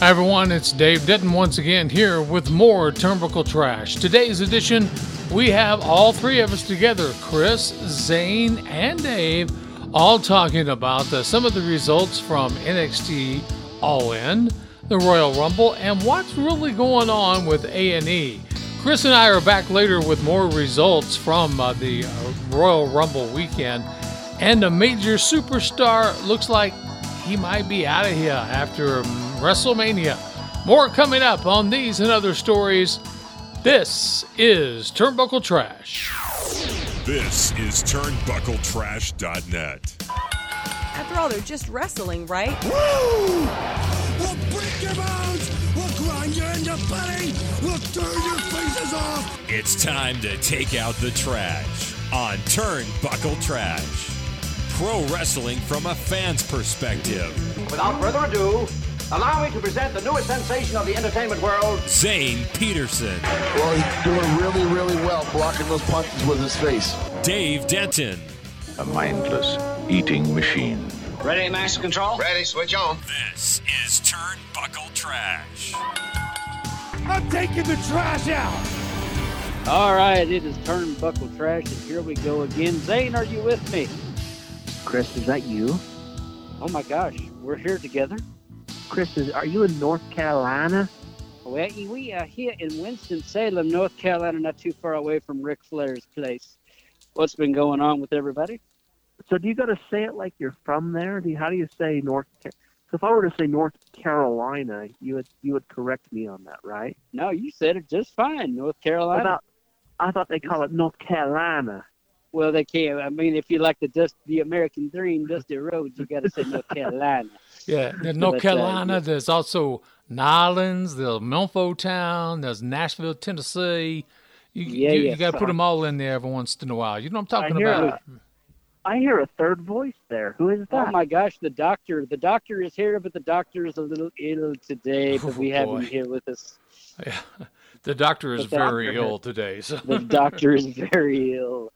Hi everyone, it's Dave Denton once again here with more Turnbuckle Trash. Today's edition, we have all three of us together Chris, Zane, and Dave, all talking about some of the results from NXT All In, the Royal Rumble, and what's really going on with AEW. Chris and I are back later with more results from uh, the uh, Royal Rumble weekend, and a major superstar looks like he might be out of here after WrestleMania. More coming up on these and other stories. This is Turnbuckle Trash. This is TurnbuckleTrash.net. After all, they're just wrestling, right? Woo! We'll break your bones! We'll grind you into putty! We'll turn your faces off! It's time to take out the trash on Turnbuckle Trash. Pro wrestling from a fan's perspective. Without further ado, allow me to present the newest sensation of the entertainment world, Zane Peterson, Well, he's doing really, really well blocking those punches with his face. Dave Denton, a mindless eating machine. Ready, master control? Ready, switch on. This is Turnbuckle Trash. I'm taking the trash out! All right, it is Turnbuckle Trash, and here we go again. Zane, are you with me? Chris, is that you? Oh my gosh, we're here together. Chris, is, are you in North Carolina? Well, we are here in Winston-Salem, North Carolina, not too far away from Ric Flair's place. What's been going on with everybody? So do you got to say it like you're from there? Do you, how do you say North? Ca- So if I were to say North Carolina, you would you would correct me on that, right? No, you said it just fine, North Carolina. thought I thought they call it North Carolina. well, they can't. I mean, if you like the dust, the American dream, dusty roads, you got to say North Carolina. Yeah, there's North But, uh, Carolina. yeah. There's also Nolens. There's Milfo Town. There's Nashville, Tennessee. You, Yeah, you, yeah. you got to put them all in there every once in a while. You know what I'm talking I hear about? I hear a third voice there. Who is that? Oh my gosh, the doctor! The doctor is here, but the doctor is a little ill today. But we Oh, have him here with us. Yeah. The doctor is The very doctor ill today. So. The doctor is very ill.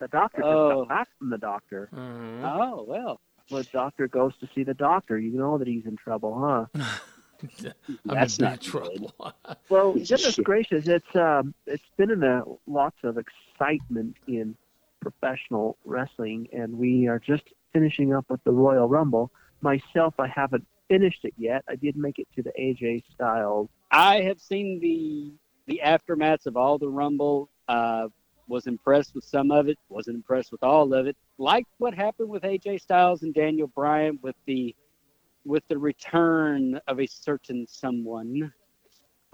the doctor just Oh. got back from the doctor. Mhm. Oh well, When the doctor goes to see the doctor, you know that he's in trouble, huh? I'm That's in not trouble. Well, goodness gracious, it's um, it's been in a lots of excitement in professional wrestling, and we are just finishing up with the Royal Rumble. Myself, I haven't finished it yet. I did make it to the AJ Styles. I have seen the the aftermaths of all the Rumble. Uh, was impressed with some of it. Wasn't impressed with all of it. Like what happened with AJ Styles and Daniel Bryan with the with the return of a certain someone.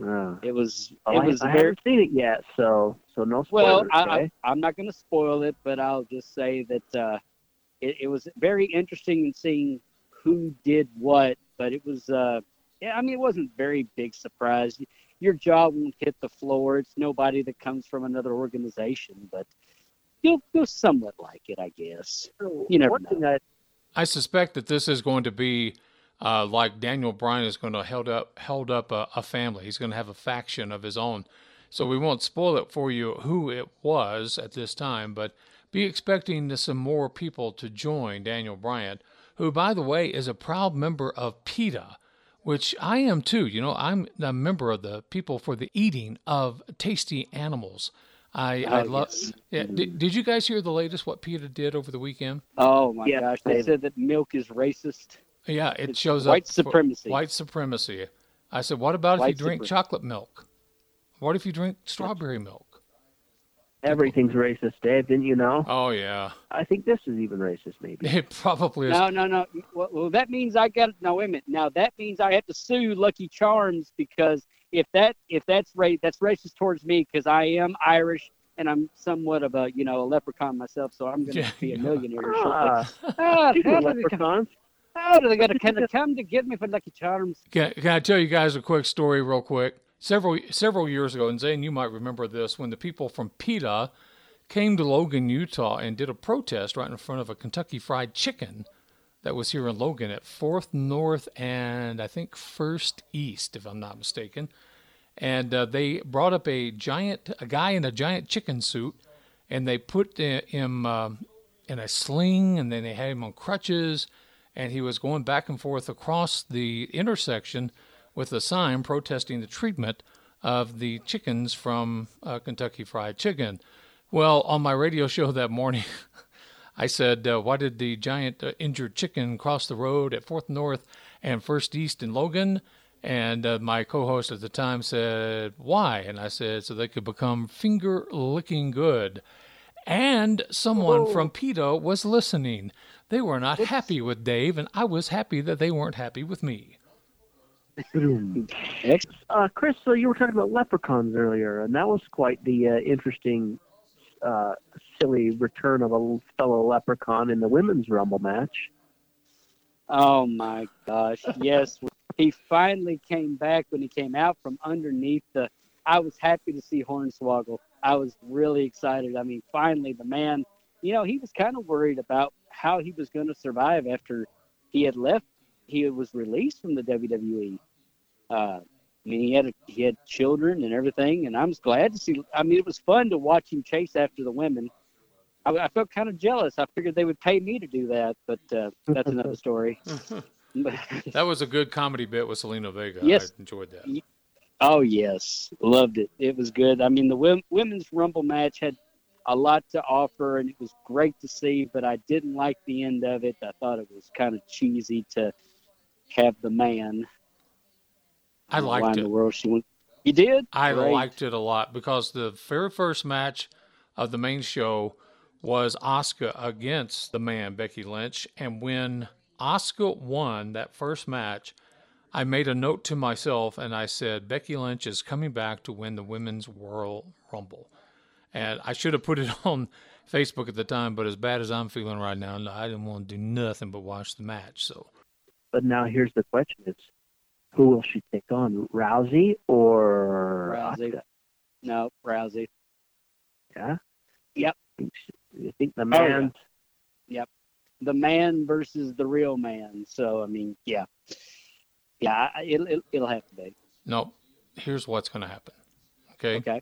Uh, It was well, it I, was I very haven't seen it yet, so so no Well, spoilers. I, okay? I, I'm not going to spoil it, but I'll just say that uh, it, it was very interesting in seeing who did what. But it was, uh, yeah, I mean, it wasn't very big surprise. Your jaw won't hit the floor. It's nobody that comes from another organization, but you'll you'll somewhat like it, I guess. You never know. thing I, I suspect that this is going to be uh, like Daniel Bryan is going to held up held up a, a family. He's going to have a faction of his own. So we won't spoil it for you who it was at this time, but be expecting some more people to join Daniel Bryan, who, by the way, is a proud member of PETA, which I am too. You know, I'm a member of the people for the eating of tasty animals. I, I Oh, love. yes. Yeah, mm-hmm. did, did you guys hear the latest? What PETA did over the weekend? Oh my Yeah, gosh! They David. said that milk is racist. Yeah, it It's shows white up for supremacy. White supremacy. I said, what about if you drink supre- chocolate milk? What if you drink strawberry milk? Everything's racist, Dave. Didn't you know? Oh yeah, I think this is even racist, maybe. it probably is. No, no, no. Well, well, that means I got no wait a minute. Now that means I have to sue Lucky Charms because if that if that's ra- that's racist towards me because I am Irish and I'm somewhat of a you know a leprechaun myself, so I'm going to Yeah, be a you are. millionaire shortly. Ah, Ah, speaking how of do they, leprechauns, how do they got to kind of come to get me for Lucky Charms? Can, can I tell you guys a quick story, real quick? Several several years ago, and Zane, you might remember this, when the people from PETA came to Logan, Utah, and did a protest right in front of a Kentucky Fried Chicken that was here in Logan at Fourth North and I think First East, if I'm not mistaken. And uh, they brought up a giant, a guy in a giant chicken suit, and they put uh, him um in a sling, and then they had him on crutches, and he was going back and forth across the intersection with a sign protesting the treatment of the chickens from uh, Kentucky Fried Chicken. Well, on my radio show that morning, I said, uh, Why did the giant uh, injured chicken cross the road at 4th North and 1st East in Logan? And uh, my co host at the time said, Why? And I said, So they could become finger licking good. And someone Whoa. from PETA was listening. They were not happy with Dave, and I was happy that they weren't happy with me. Uh, Chris, so you were talking about leprechauns earlier, and that was quite the uh, interesting, uh, silly return of a fellow leprechaun in the women's rumble match. Oh my gosh! Yes, he finally came back when he came out from underneath the. I was happy to see Hornswoggle. I was really excited. I mean, finally, the man. You know, he was kind of worried about how he was going to survive after he had left. He was released from the WWE. Uh, I mean, he had a, he had children and everything, and I was glad to see. I mean, it was fun to watch him chase after the women. I, I felt kind of jealous. I figured they would pay me to do that, but uh, that's another story. That was a good comedy bit with Zelina Vega. Yes. I enjoyed that. Oh yes, loved it. It was good. I mean, the women's rumble match had a lot to offer, and it was great to see. But I didn't like the end of it. I thought it was kind of cheesy to have the man. I don't why liked in it. the world she went. You did? I Great. liked it a lot because the very first match of the main show was Asuka against the man Becky Lynch, and when Asuka won that first match, I made a note to myself and I said Becky Lynch is coming back to win the women's World Rumble, and I should have put it on Facebook at the time, but as bad as I'm feeling right now, I didn't want to do nothing but watch the match. So But now here's the question: Is who will she take on, Rousey or Rousey. Asuka? No, Rousey. Yeah. Yep. You think the man? Oh, yeah. man? The man versus the real man. So I mean, yeah, yeah, it'll it'll, it'll have to be. no, here's what's going to happen. Okay. Okay.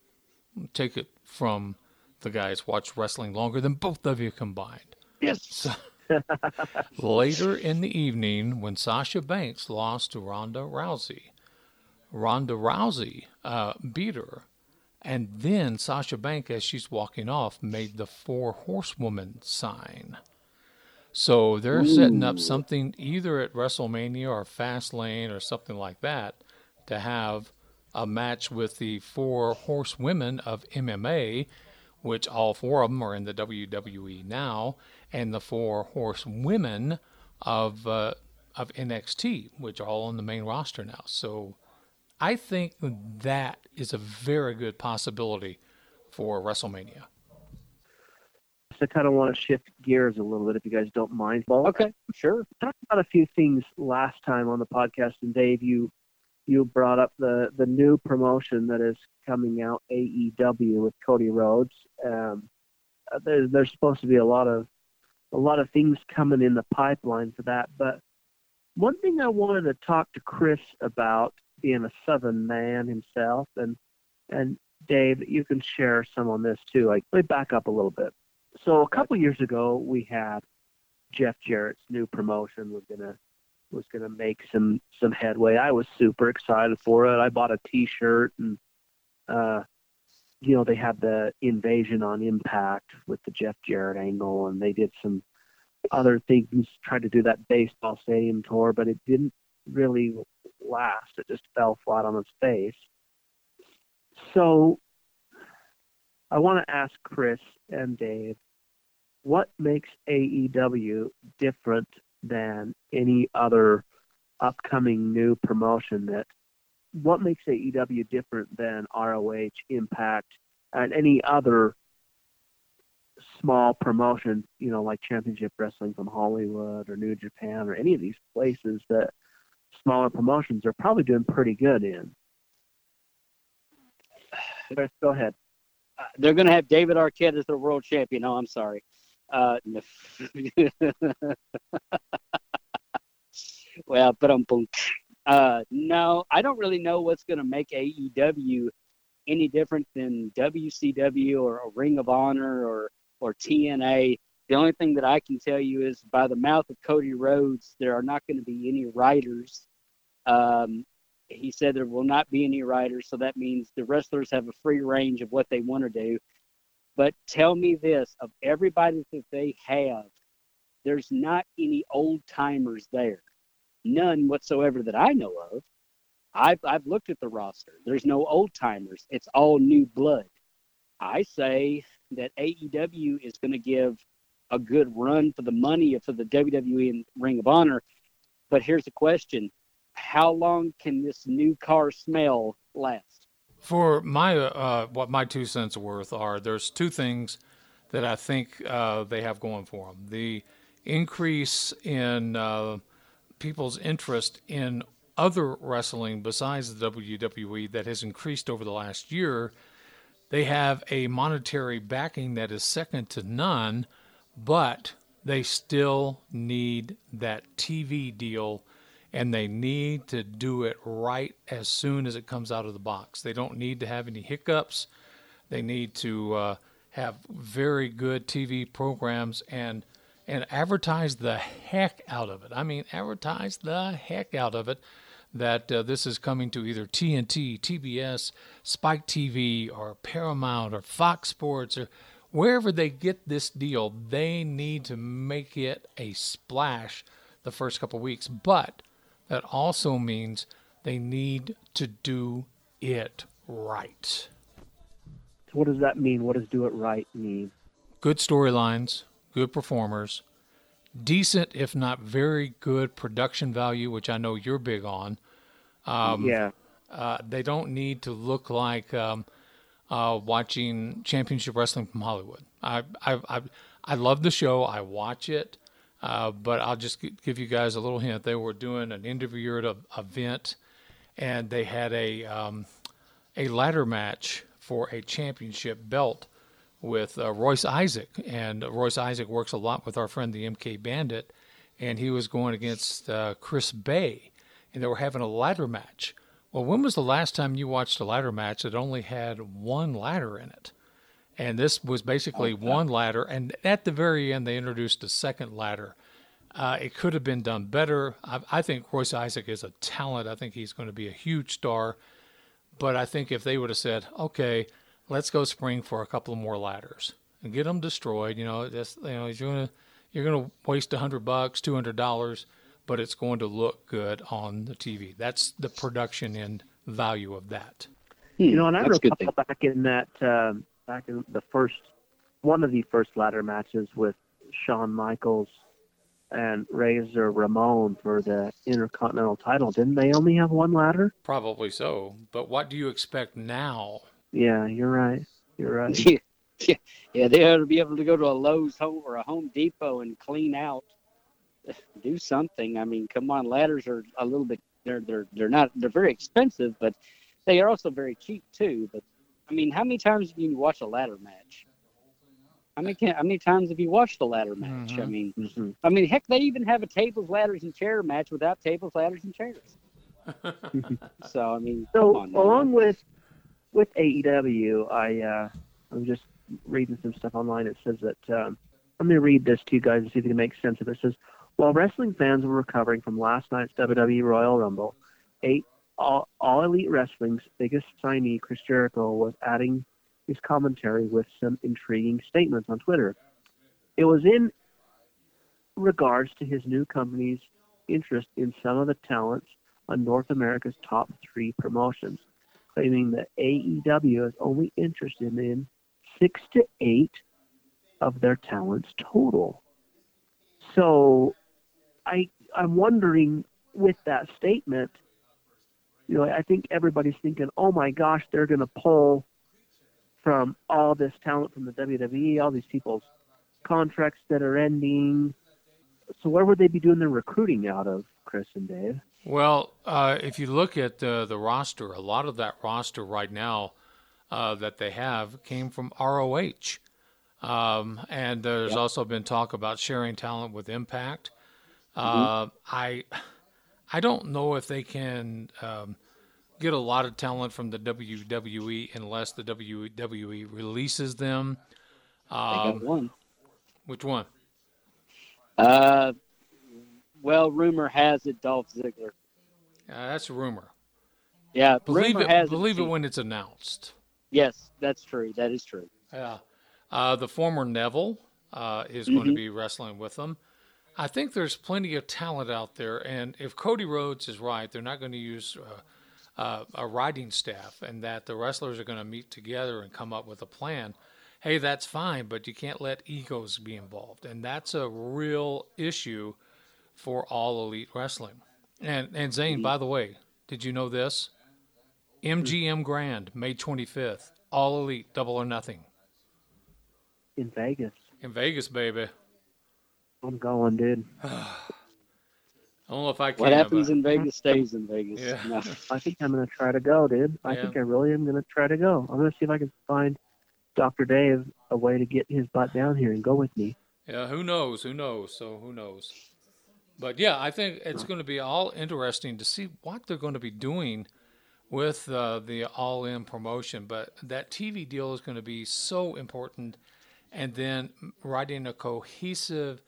take it from the guys watch wrestling longer than both of you combined. Yes. Later in the evening, when Sasha Banks lost to Ronda Rousey, Ronda Rousey uh, beat her, and then Sasha Banks, as she's walking off, made the four horsewoman sign. So they're setting up something either at WrestleMania or Fastlane or something like that to have a match with the four horsewomen of MMA, which all four of them are in the WWE now, and the four horsewomen of uh, of NXT, which are all on the main roster now. So I think that is a very good possibility for WrestleMania. I kind of want to shift gears a little bit, if you guys don't mind. Well, Okay. Sure. talked about a few things last time on the podcast, and Dave, you you brought up the the new promotion that is coming out, AEW with Cody Rhodes. Um, uh, there's there's supposed to be a lot of a lot of things coming in the pipeline for that, but one thing I wanted to talk to Chris about, being a Southern man himself, and and Dave, you can share some on this too. Like, let me back up a little bit. So a couple years ago, we had Jeff Jarrett's new promotion was gonna was gonna make some some headway. I was super excited for it. I bought a T-shirt and uh, you know they had the invasion on Impact with the Jeff Jarrett angle, and they did some other things. Tried to do that baseball stadium tour, but it didn't really last. It just fell flat on its face. So I want to ask Chris and Dave what makes AEW different than any other upcoming new promotion that what makes AEW different than ROH, Impact, and any other small promotion, you know, like Championship Wrestling from Hollywood or New Japan or any of these places that smaller promotions are probably doing pretty good in. Go ahead. Uh, they're going to have David Arquette as their world champion. No, I'm sorry. Uh, no. well, but um, boom. Uh, no, I don't really know what's going to make AEW any different than WCW or a Ring of Honor or or TNA. The only thing that I can tell you is by the mouth of Cody Rhodes, there are not going to be any writers. Um, he said there will not be any writers, so that means the wrestlers have a free range of what they want to do. But tell me this: of everybody that they have, there's not any old timers there, none whatsoever that I know of. I've I've looked at the roster. There's no old timers. It's all new blood. I say that AEW is going to give a good run for the money for the WWE and Ring of Honor. But here's the question: How long can this new car smell last? For my uh, what my two cents worth are there's two things that I think uh, they have going for them. The increase in uh, people's interest in other wrestling besides the WWE that has increased over the last year. They have a monetary backing that is second to none, but they still need that TV deal and they need to do it right as soon as it comes out of the box. They don't need to have any hiccups. They need to uh, have very good TV programs and and advertise the heck out of it. I mean, advertise the heck out of it that uh, this is coming to either TNT, TBS, Spike TV, or Paramount, or Fox Sports, or wherever they get this deal. They need to make it a splash the first couple weeks, but that also means they need to do it right. So what does that mean? What does do it right mean? Good storylines, good performers, decent, if not very good production value, which I know you're big on. Um, yeah. Uh, they don't need to look like um, uh, watching Championship Wrestling from Hollywood. I, I, I, I love the show. I watch it. Uh, but I'll just give you guys a little hint. They were doing an interview at an event, and they had a um, a ladder match for a championship belt with uh, Royce Isaac, and Royce Isaac works a lot with our friend the MK Bandit, and he was going against uh, Chris Bay, and they were having a ladder match. Well, when was the last time you watched a ladder match that only had one ladder in it? And this was basically okay. one ladder, and at the very end, they introduced a second ladder. Uh, it could have been done better. I, I think Royce Isaac is a talent. I think he's going to be a huge star. But I think if they would have said, okay, let's go spring for a couple more ladders and get them destroyed, you know, just, you know, you're going to you're going to waste a hundred bucks, two hundred dollars, but it's going to look good on the TV. That's the production and value of that. You know, and I recall back in that um, back in the first one of the first ladder matches with Shawn Michaels and Razor Ramon for the Intercontinental title. Didn't they only have one ladder? Probably so. But what do you expect now? Yeah, you're right. You're right. Yeah, yeah, yeah they ought to be able to go to a Lowe's home or a Home Depot and clean out, do something. I mean, come on, ladders are a little bit. They're they're they're not. They're very expensive, but they are also very cheap too. But I mean, how many times have you watched a ladder match? How many how many times have you watched a ladder match? Mm-hmm. I mean, mm-hmm. I mean, heck, they even have a tables, ladders, and chair match without tables, ladders, and chairs. so I mean, so along with with AEW, I uh, I'm just reading some stuff online. It says that um, let me read this to you guys and see if it makes sense of it. It says while wrestling fans were recovering from last night's WWE Royal Rumble, eight all, all Elite Wrestling's biggest signee, Chris Jericho, was adding his commentary with some intriguing statements on Twitter. It was in regards to his new company's interest in some of the talents on North America's top three promotions, claiming that AEW is only interested in six to eight of their talents total. So I I'm wondering with that statement – you know, I think everybody's thinking, oh my gosh, they're going to pull from all this talent from the WWE, all these people's contracts that are ending. So where would they be doing their recruiting out of, Chris and Dave? Well, uh, if you look at uh, the roster, a lot of that roster right now uh, that they have came from ROH. Um, and there's yep. also been talk about sharing talent with Impact. Mm-hmm. I I don't know if they can um, get a lot of talent from the WWE unless the WWE releases them. Um, one. Which one? Uh, well, rumor has it Dolph Ziggler. Uh, that's a rumor. Yeah, Believe rumor it. Believe it when it's announced. Yes, that's true. That is true. Yeah. Uh, the former Neville uh, is going to be wrestling with them. I think there's plenty of talent out there, and if Cody Rhodes is right, they're not going to use uh, uh, a writing staff, and that the wrestlers are going to meet together and come up with a plan. Hey, that's fine, but you can't let egos be involved, and that's a real issue for all elite wrestling. And and Zane, mm-hmm. by the way, did you know this? MGM Grand, May 25th, all elite, double or nothing in Vegas. in Vegas, baby. I'm going, dude. I don't know if I can. What happens but- in Vegas stays in Vegas. Yeah. No. I think I'm gonna try to go, dude. I Yeah. think I really am gonna try to go. I'm gonna see if I can find Dr. Dave a way to get his butt down here and go with me. Yeah, who knows? Who knows? So who knows? But yeah, I think it's going to be all interesting to see what they're going to be doing with uh, the All In promotion. But that TV deal is going to be so important, and then writing a cohesive,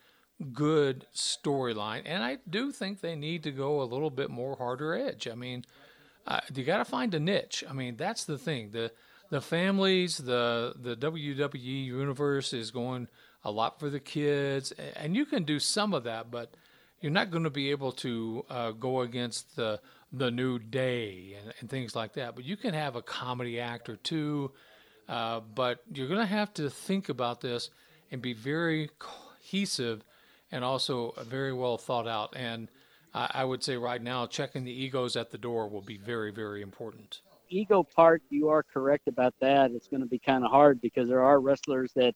good storyline. And I do think they need to go a little bit more harder edge. I mean, uh, you got to find a niche. I mean, that's the thing. The the families, the the WWE universe is going a lot for the kids, and you can do some of that, but you're not going to be able to uh, go against the the new day and, and things like that. But you can have a comedy act or two, uh, but you're going to have to think about this and be very cohesive and also very well thought out. And I, I would say right now, checking the egos at the door will be very, very important. ego part, you are correct about that. It's going to be kind of hard because there are wrestlers that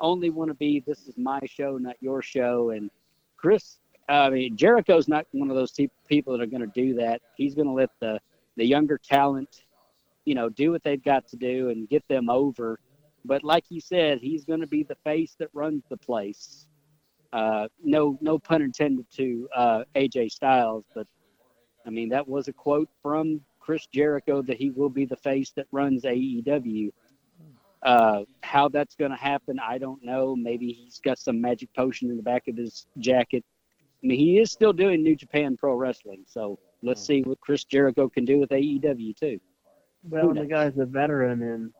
only want to be this is my show, not your show. And Chris, I mean Jericho's not one of those te- people that are going to do that. He's going to let the the younger talent, you know, do what they've got to do and get them over. But like you said, he's going to be the face that runs the place. Uh, no, no pun intended to uh, AJ Styles, but I mean, that was a quote from Chris Jericho that he will be the face that runs AEW. Uh, how that's going to happen, I don't know. Maybe he's got some magic potion in the back of his jacket. I mean, he is still doing New Japan Pro Wrestling, so let's see what Chris Jericho can do with AEW too. Well, the guy's a veteran, and,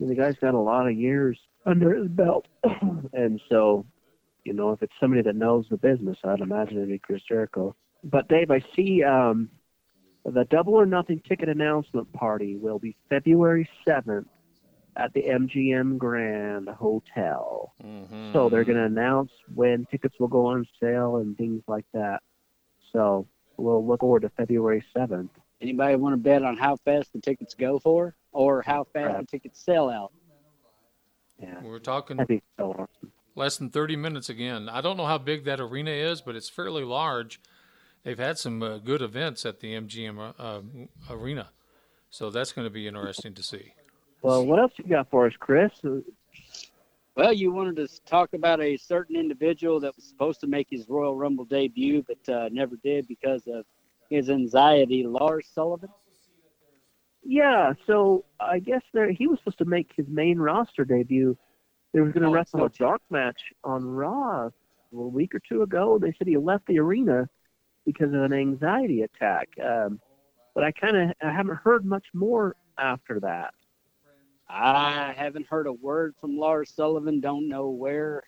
and the guy's got a lot of years under his belt, and so, you know, if it's somebody that knows the business, I'd imagine it'd be Chris Jericho. But Dave, I see um, the Double or Nothing ticket announcement party will be February seventh at the MGM Grand Hotel. So they're going to announce when tickets will go on sale and things like that. So we'll look forward to February seventh. Anybody want to bet on how fast the tickets go for, or how fast the tickets sell out? Yeah, We're talking so awesome. less than 30 minutes again. I don't know how big that arena is, but it's fairly large. They've had some uh, good events at the MGM uh, arena. So that's going to be interesting to see. Well, what else you got for us, Chris? Well, you wanted to talk about a certain individual that was supposed to make his Royal Rumble debut, but uh, never did because of his anxiety. Lars Sullivan. Yeah, so I guess there he was supposed to make his main roster debut. They were going to Oh, wrestle a dark match on Raw a week or two ago. They said he left the arena because of an anxiety attack. Um, but I kind of I haven't heard much more after that. I haven't heard a word from Lars Sullivan. Don't know where.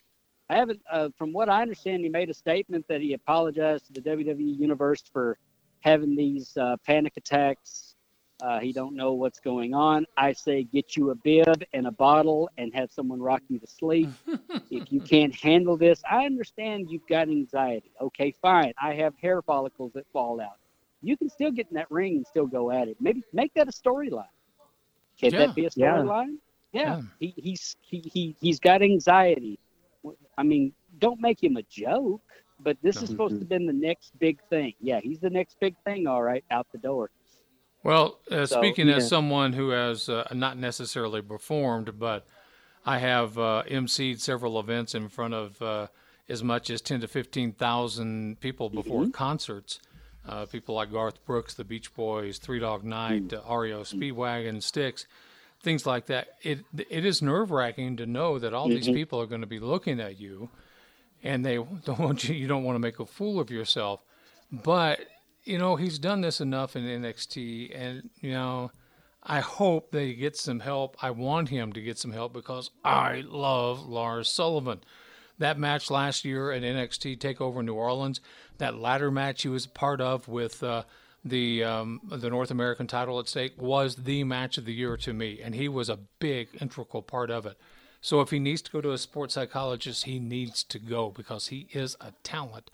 I haven't. Uh, from what I understand, he made a statement that he apologized to the WWE universe for having these uh, panic attacks. Uh, he don't know what's going on. I say get you a bib and a bottle and have someone rock you to sleep. if you can't handle this, I understand you've got anxiety. Okay, fine. I have hair follicles that fall out. You can still get in that ring and still go at it. Maybe make that a storyline. Can Yeah. that be a storyline? Yeah. Yeah. He, he's he, he he's got anxiety. I mean, don't make him a joke. But this is supposed to have been the next big thing. Yeah, he's the next big thing. All right, out the door. Well, uh, So, speaking as someone who has uh, not necessarily performed, but I have uh, emceed several events in front of uh, as much as 10 to 15,000 people before concerts. Uh, people like Garth Brooks, the Beach Boys, Three Dog Night, uh, REO Speedwagon, Styx, things like that. It it is nerve wracking to know that all these people are going to be looking at you, and they don't want you. You don't want to make a fool of yourself, but you know, he's done this enough in NXT, and you know, I hope that he gets some help. I want him to get some help because I love Lars Sullivan. That match last year at NXT Takeover New Orleans, that ladder match he was part of with uh, the um, the North American title at stake, was the match of the year to me, and he was a big integral part of it. So if he needs to go to a sports psychologist, he needs to go because he is a talent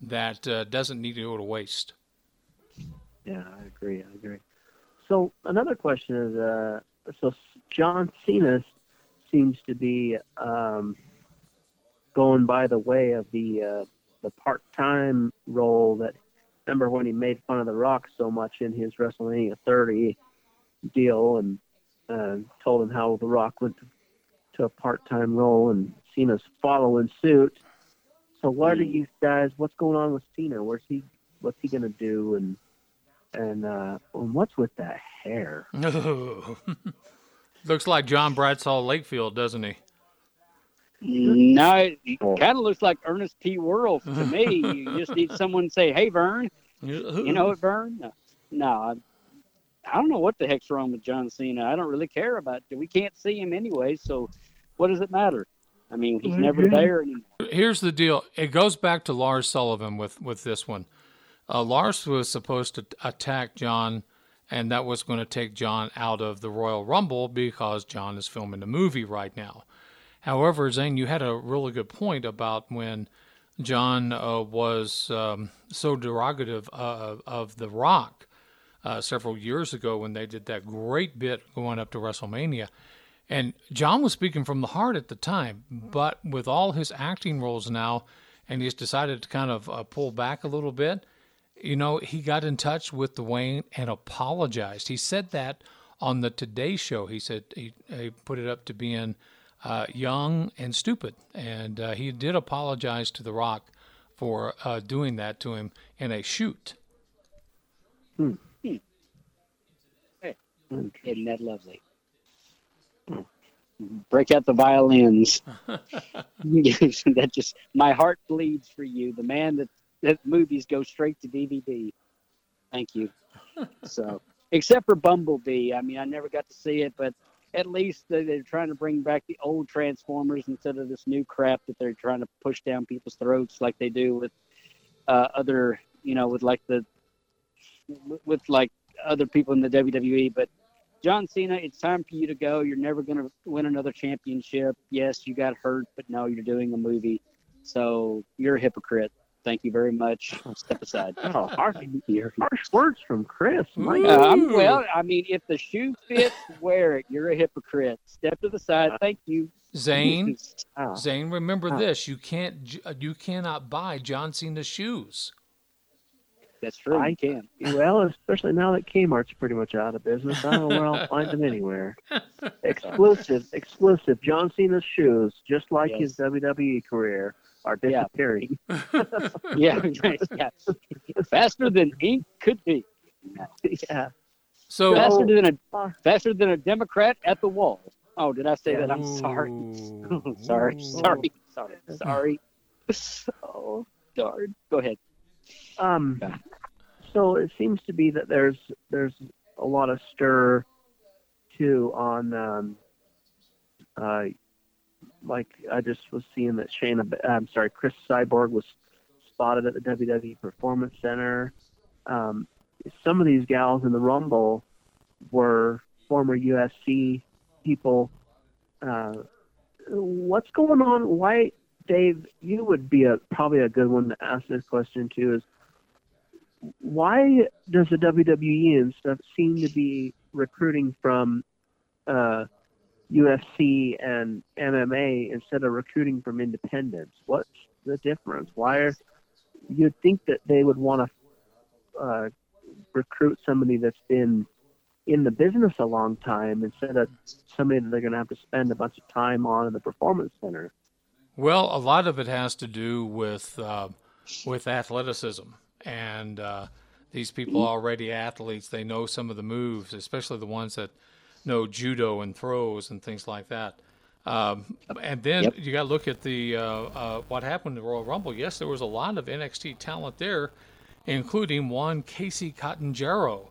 that uh, doesn't need to go to waste. Yeah, I agree. I agree. So another question is, uh, so John Cena seems to be um, going by the way of the uh, the part-time role that. Remember when he made fun of The Rock so much in his WrestleMania 30 deal and uh, told him how The Rock went to, to a part-time role and Cena's following suit. So what are you guys? What's going on with Cena? Where's he? What's he gonna do? And and uh, and what's with that hair? Looks like John Bradshaw Layfield, doesn't he? No, it kind of looks like Ernest P. Worrell to me. you just need someone to say, "Hey, Vern, you know what, Vern?" No, no I, I don't know what the heck's wrong with John Cena. I don't really care about it. We can't see him anyway, so what does it matter? I mean, he's never there anymore. Here's the deal. It goes back to Lars Sullivan with with this one. Uh, Lars was supposed to attack John, and that was going to take John out of the Royal Rumble because John is filming a movie right now. However, Zane, you had a really good point about when John uh, was um, so derogative uh, of The Rock uh, several years ago when they did that great bit going up to WrestleMania. And John was speaking from the heart at the time, but with all his acting roles now, and he's decided to kind of uh, pull back a little bit, you know, he got in touch with Dwayne and apologized. He said that on the Today Show. He said he, he put it up to being uh, young and stupid. And uh, he did apologize to The Rock for uh, doing that to him in a shoot. Hmm. Hey, isn't that lovely? Break out the violins. that just my heart bleeds for you, the man that that movies go straight to DVD. Thank you. so, except for Bumblebee, I mean, I never got to see it, but at least they're trying to bring back the old Transformers instead of this new crap that they're trying to push down people's throats like they do with uh, other, you know, with like the with like other people in the WWE. But John Cena, it's time for you to go. You're never going to win another championship. Yes, you got hurt, but no, you're doing a movie. So you're a hypocrite. Thank you very much. Step aside. Oh, harsh, harsh words from Chris. My uh, I'm, well, I mean, if the shoe fits, wear it. You're a hypocrite. Step to the side. Uh, Thank you. Zane, Oh. Zane, remember Oh. this: you can't, uh, you cannot buy John Cena's shoes. That's true. I can. Well, especially now that Kmart's pretty much out of business, I don't know where I'll find them anywhere. Exclusive, exclusive. John Cena's shoes, just like his WWE career, are Yeah. disappearing. Yeah, yeah. Faster than ink could be. yeah. So faster than a Uh, faster than a Democrat at the wall. Oh, did I say that? I'm sorry. Ooh. sorry, sorry, sorry, sorry. Oh, darn. Go ahead. Um, Yeah. so it seems to be that there's there's a lot of stir too on um, uh, like I just was seeing that Shayna, I'm sorry, Cris Cyborg was spotted at the WWE Performance Center. Um, some of these gals in the Rumble were former UFC people. Uh, what's going on? Why, Dave? You would be a probably a good one to ask this question to. Is why does the WWE and stuff seem to be recruiting from uh, UFC and MMA instead of recruiting from independents? What's the difference? Why are you'd think that they would want to uh, recruit somebody that's been in the business a long time instead of somebody that they're going to have to spend a bunch of time on in the performance center. Well, a lot of it has to do with uh, with athleticism, and uh, these people already athletes. They know some of the moves, especially the ones that know judo and throws and things like that. Um, and then Yep. you got to look at the uh, uh, what happened in the Royal Rumble. Yes, there was a lot of NXT talent there, including one Kacy Catanzaro.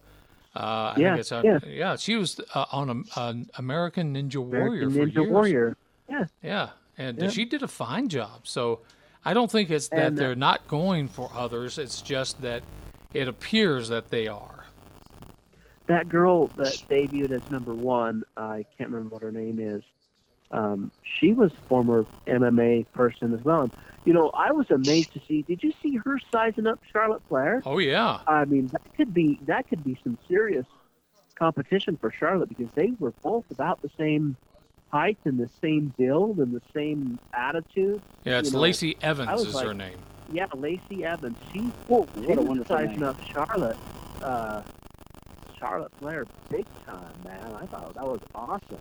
Uh, I Yeah, think it's a, yeah. yeah. She was uh, on a, an American Ninja Warrior American for Ninja years. Warrior. Yeah. Yeah, and Yeah. she did a fine job. So I don't think it's that And, uh, they're not going for others. It's just that it appears that they are. That girl that debuted as number one, I can't remember what her name is. Um, she was former MMA person as well. And, you know, I was amazed to see. Did you see her sizing up Charlotte Flair? Oh yeah, I mean, that could be that could be some serious competition for Charlotte because they were both about the same height and the same build and the same attitude. yeah. It's you know, Lacey Evans is like- her name. Yeah, Lacey Evans. She, Whoa, she what a wonderful sizing name. up Charlotte. Uh, Charlotte Flair, big time, man. I thought that was awesome.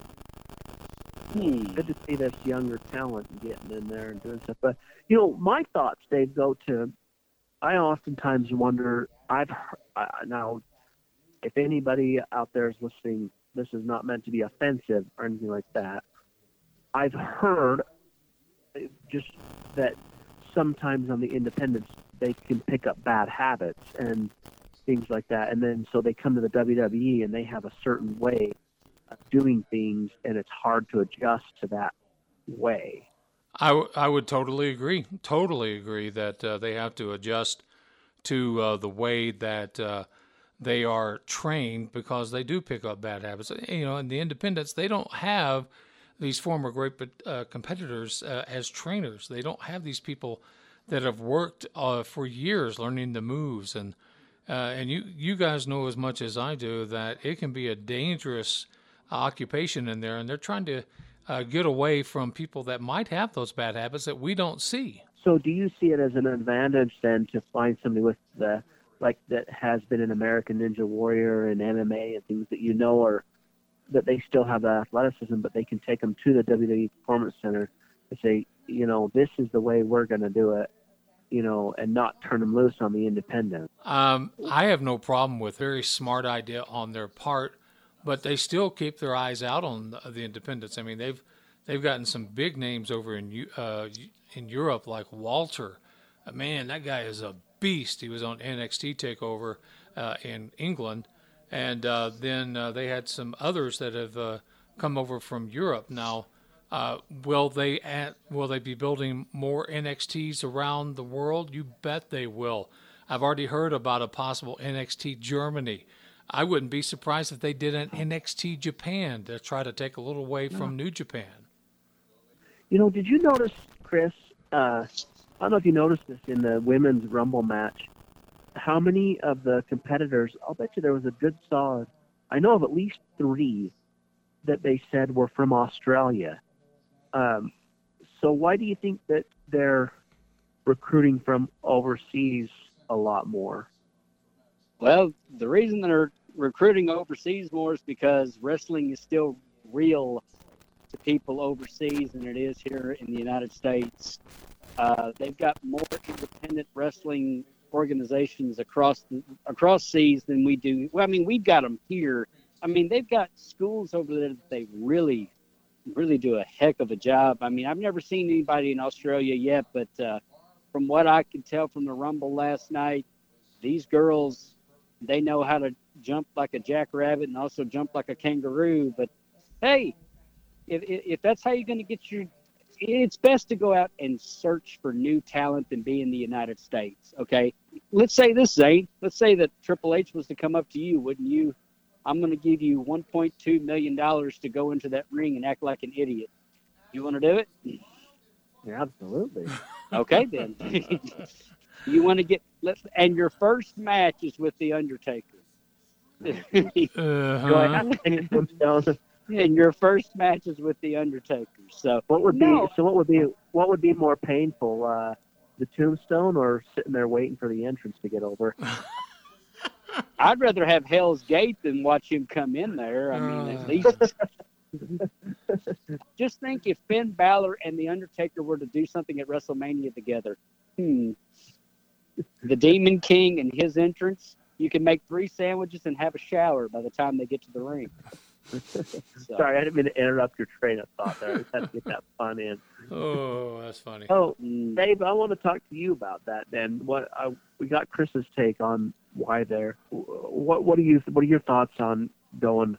Hmm. Good to see this younger talent getting in there and doing stuff. But you know, my thoughts, Dave, go to. I oftentimes wonder. I've uh, now, if anybody out there is listening, this is not meant to be offensive or anything like that. I've heard uh, just that sometimes on the independents they can pick up bad habits and things like that, and then so they come to the WWE and they have a certain way of doing things, and it's hard to adjust to that way. I, w- I would totally agree. Totally agree that uh, they have to adjust to uh, the way that uh, they are trained because they do pick up bad habits. You know, in the independents, they don't have these former great uh, competitors uh, as trainers. They don't have these people that have worked uh, for years learning the moves and uh, and you you guys know as much as I do that it can be a dangerous occupation in there, and they're trying to uh, get away from people that might have those bad habits that we don't see. So, do you see it as an advantage then to find somebody with the like that has been an American Ninja Warrior and MMA and things that you know are that they still have the athleticism, but they can take them to the WWE Performance Center and say, you know, this is the way we're going to do it, you know, and not turn them loose on the independent. Um, I have no problem with very smart idea on their part, but they still keep their eyes out on the, the independents. I mean, they've they've gotten some big names over in uh, in Europe, like Walter. Uh, man, that guy is a beast. He was on NXT Takeover uh, in England, and uh, then uh, they had some others that have uh, come over from Europe. Now, uh, will they at, will they be building more NXTs around the world? You bet they will. I've already heard about a possible NXT Germany. I wouldn't be surprised if they did an NXT Japan to try to take a little away from New Japan. You know, did you notice, Chris? Uh, I don't know if you noticed this in the women's Rumble match. How many of the competitors? I'll bet you there was a good solid. I know of at least three that they said were from Australia. Um, so why do you think that they're recruiting from overseas a lot more? Well, the reason they're recruiting overseas more is because wrestling is still real to people overseas than it is here in the United States. Uh, they've got more independent wrestling organizations across the, across seas than we do. Well, I mean, we've got them here. I mean, they've got schools over there that they really, really do a heck of a job. I mean, I've never seen anybody in Australia yet, but uh, from what I can tell from the Rumble last night, these girls they know how to jump like a jackrabbit and also jump like a kangaroo. But hey, if, if that's how you're going to get your, it's best to go out and search for new talent than be in the United States. Okay, let's say this, Zane. Let's say that Triple H was to come up to you, wouldn't you? I'm going to give you 1.2 million dollars to go into that ring and act like an idiot. You want to do it? Yeah, absolutely. Okay, then. you want to get let's and your first match is with the Undertaker. Uh-huh. Do I have to take them down? and your first match is with the Undertaker. So What would No. be so? What would be what would be more painful, uh, the tombstone or sitting there waiting for the entrance to get over? I'd rather have Hell's Gate than watch him come in there. I mean, Uh. at least just think if Finn Balor and the Undertaker were to do something at WrestleMania together. Hmm. The Demon King and his entrance, you can make three sandwiches and have a shower by the time they get to the ring. Sorry, I didn't mean to interrupt your train of thought there. I just had to get that fun in. Oh, that's funny. Oh, Dave, I want to talk to you about that. Then, what I, we got Chris's take on why there. What what are you what are your thoughts on going,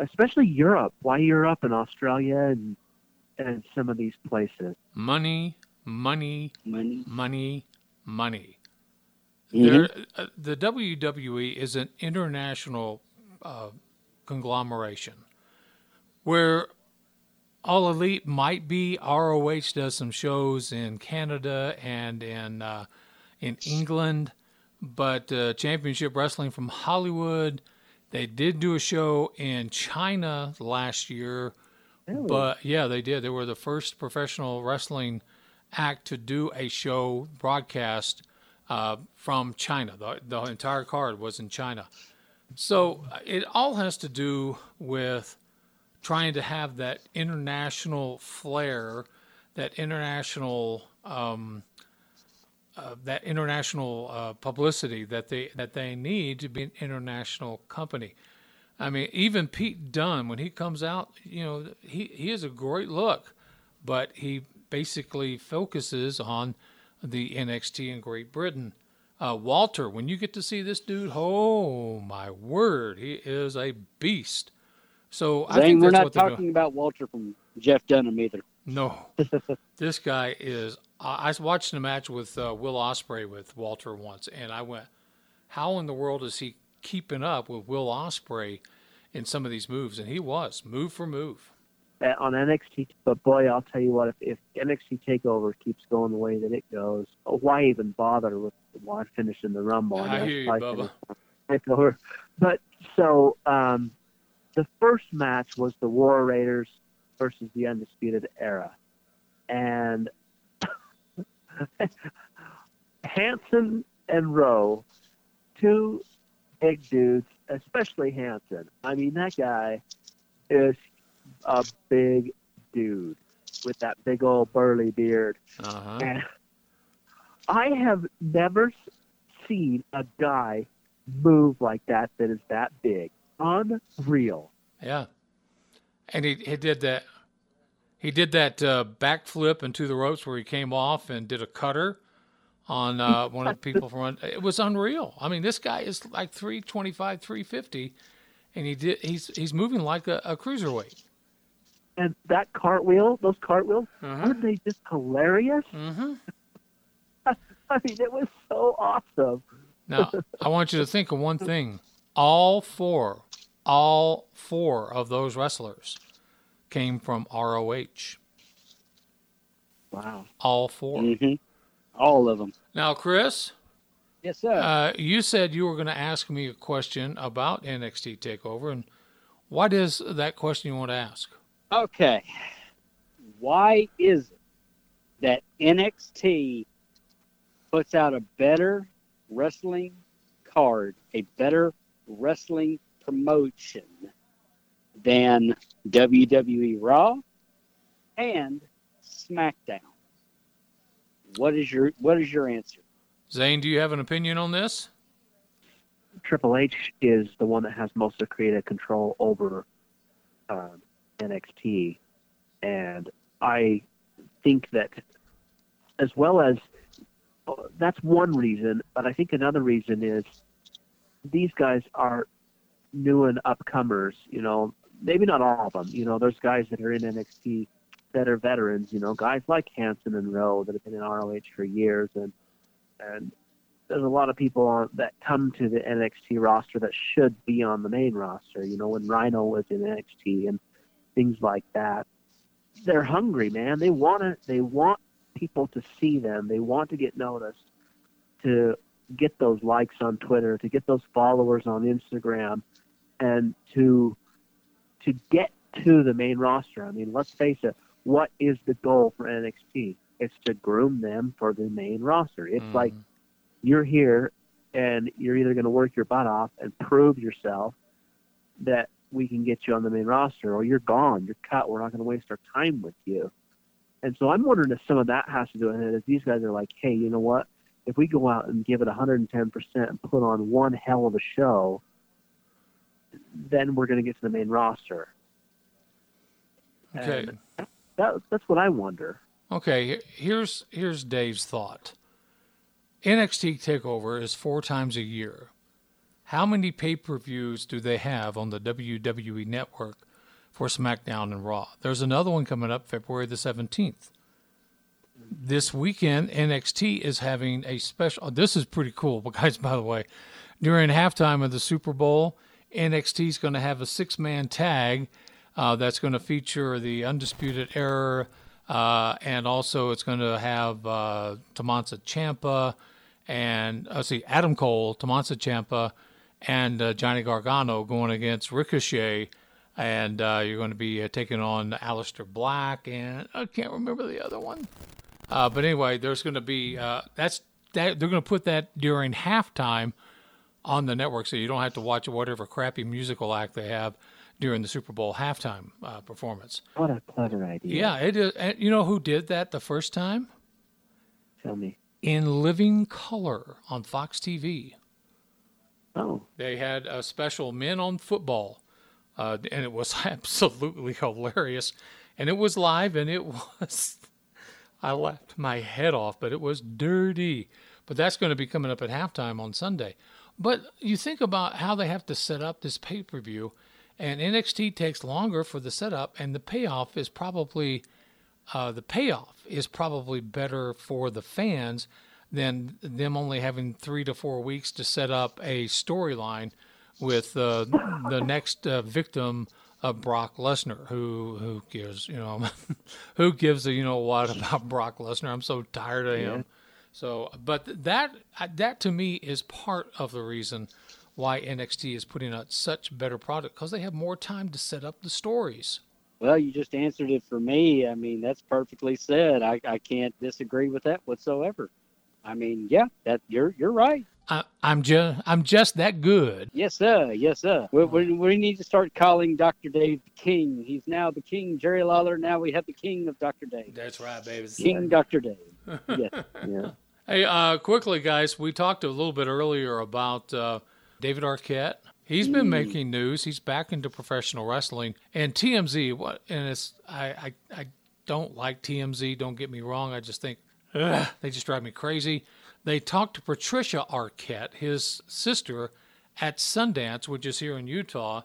especially Europe? Why Europe and Australia and and some of these places? Money, money, money. money, money. Mhm. There, uh, the WWE is an international uh, conglomeration where All Elite might be. ROH does some shows in Canada and in uh, in England, but uh, Championship Wrestling from Hollywood. They did do a show in China last year, but yeah, they did. They were the first professional wrestling act to do a show broadcast uh, from China. The, the entire card was in China. So uh, it all has to do with trying to have that international flair, that international um, uh, that international uh, publicity that they that they need to be an international company. I mean, even Pete Dunne, when he comes out, you know, he, he has a great look, but he basically focuses on the NXT in Great Britain. Uh, Walter, when you get to see this dude, oh my word, he is a beast. So I Zane, think we're not what doing. talking about Walter from Jeff Dunham either. No, this guy is. I I watched a match with uh, Will Ospreay with Walter once, and I went, "How in the world is he keeping up with Will Ospreay in some of these moves?" And he was move for move. uh, on NXT. But boy, I'll tell you what, if, if NXT Takeover keeps going the way that it goes, why even bother with why finishing the Rumble? I mean, hear you, Bubba. But so um, the first match was the War Raiders versus the Undisputed Era, and Hanson and Rowe, two big dudes, especially Hanson. I mean, that guy is a big dude with that big old burly beard. Uh-huh. And I have never seen a guy move like that that is that big. Unreal. Yeah, and he he did that. He did that uh, backflip into the ropes where he came off and did a cutter on uh, one of the people from. It was unreal. I mean, this guy is like 325, 350, and he did. He's he's moving like a, a cruiserweight. And that cartwheel, those cartwheels, Uh-huh. aren't they just hilarious? Mm-hmm. I mean, it was so awesome. Now, I want you to think of one thing. All four, all four of those wrestlers came from ROH. Wow. All 4 hmm All of them. Now, Chris, Yes, sir. uh, you said you were going to ask me a question about NXT Takeover, and what is that question you want to ask? Okay. Why is it that NXT puts out a better wrestling card, a better wrestling promotion than WWE Raw and SmackDown? What is your what is your answer? Zane, do you have an opinion on this? Triple H is the one that has most of creative control over um, NXT, and I think that as well as uh, that's one reason, but I think another reason is these guys are new and upcomers. You know, maybe not all of them. You know, there's guys that are in NXT that are veterans. You know, guys like Hanson and Rowe that have been in ROH for years, and and there's a lot of people on, that come to the NXT roster that should be on the main roster. You know, when Rhino was in NXT and things like that, they're hungry, man. They want to. They want people to see them. They want to get noticed, to get those likes on Twitter, to get those followers on Instagram, and to to get to the main roster. I mean, let's face it. What is the goal for NXT? It's to groom them for the main roster. It's Mm. like you're here and you're either going to work your butt off and prove yourself that we can get you on the main roster or you're gone, you're cut, we're not going to waste our time with you. And so I'm wondering if some of that has to do with it. If these guys are like, hey, you know what? If we go out and give it 110% and put on one hell of a show, then we're going to get to the main roster. Okay. That, that's what I wonder. Okay, here's here's Dave's thought. NXT Takeover is four times a year. How many pay-per-views do they have on the WWE Network for SmackDown and Raw? There's another one coming up February the 17th. This weekend, NXT is having a special. This is pretty cool, but guys, by the way, during halftime of the Super Bowl, NXT is going to have a six-man tag uh, that's going to feature the Undisputed Era, uh, and also it's going to have uh, Ciampa and uh, see Adam Cole, Tommaso Ciampa, and uh, Johnny Gargano going against Ricochet, and uh, you're going to be uh, taking on Aleister Black, and I can't remember the other one. Uh, but anyway, there's going to be uh, that's that they're going to put that during halftime on the network, so you don't have to watch whatever crappy musical act they have during the Super Bowl halftime uh, performance. What a clever idea. Yeah, it is. And you know who did that the first time? Tell me. In living color on Fox TV. Oh. They had a special Men on Football, uh, and it was absolutely hilarious. And it was live, and it was. I laughed my head off, but it was dirty. But that's going to be coming up at halftime on Sunday. But you think about how they have to set up this pay per view, and NXT takes longer for the setup, and the payoff is probably uh, the payoff is probably better for the fans than them only having three to four weeks to set up a storyline with uh, the next uh, victim of Brock Lesnar. Who who gives you know who gives a you know what about Brock Lesnar? I'm so tired of him. So, but that that to me is part of the reason why NXT is putting out such better product because they have more time to set up the stories. Well, you just answered it for me. I mean, that's perfectly said. I, I can't disagree with that whatsoever. I mean, yeah, that you're you're right. I, I'm just I'm just that good. Yes, sir. Yes, sir. We, we, we need to start calling Dr. Dave the King. He's now the King, Jerry Lawler. Now we have the King of Dr. Dave. That's right, baby. King Dr. Dave. Yes. Yeah. Hey, uh, quickly, guys, we talked a little bit earlier about uh, David Arquette. He's been making news. He's back into professional wrestling, and TMZ. What? And it's I I, I don't like TMZ. Don't get me wrong. I just think ugh, they just drive me crazy. They talked to Patricia Arquette, his sister, at Sundance, which is here in Utah,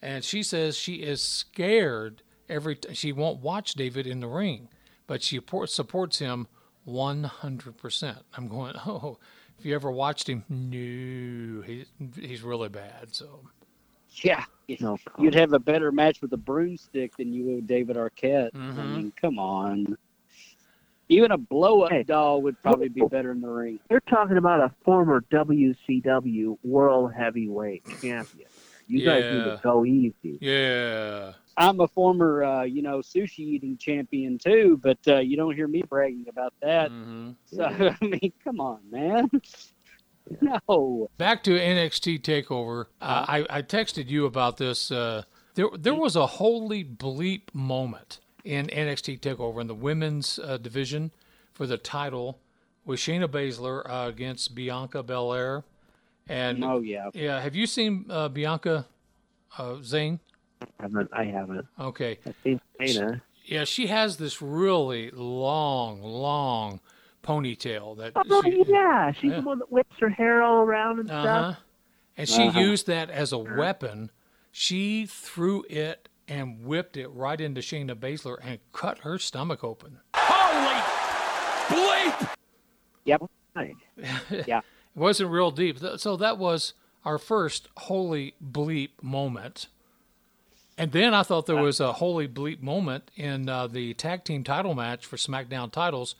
and she says she is scared every. T- she won't watch David in the ring, but she support- supports him 100%. I'm going, oh, if you ever watched him, no, he, he's really bad. So, Yeah. No You'd have a better match with a broomstick than you would David Arquette. I Mhm. mean, come on. Even a blow up Hey. doll would probably be better in the ring. You're talking about a former WCW World Heavyweight Champion. You guys need Yeah. to go easy. yeah. I'm a former, uh, you know, sushi eating champion too, but uh, you don't hear me bragging about that. hmm So I mean, come on, man. No. Back to NXT Takeover. Uh, I, I texted you about this. Uh, there, there was a holy bleep moment in NXT Takeover in the women's uh, division for the title with Shayna Baszler uh, against Bianca Belair. And Oh yeah. yeah, have you seen uh, Bianca uh, Zane? I haven't. I haven't. Okay. I've seen Shayna. Yeah, she has this really long, long ponytail that Oh she, yeah, she's Yeah. the one that whips her hair all around and uh-huh. stuff. And she Uh-huh. used that as a weapon. She threw it and whipped it right into Shayna Baszler and cut her stomach open. Holy bleep! Yep. Yeah. It wasn't real deep. So that was our first holy bleep moment. And then I thought there was a holy bleep moment in uh, the tag team title match for SmackDown titles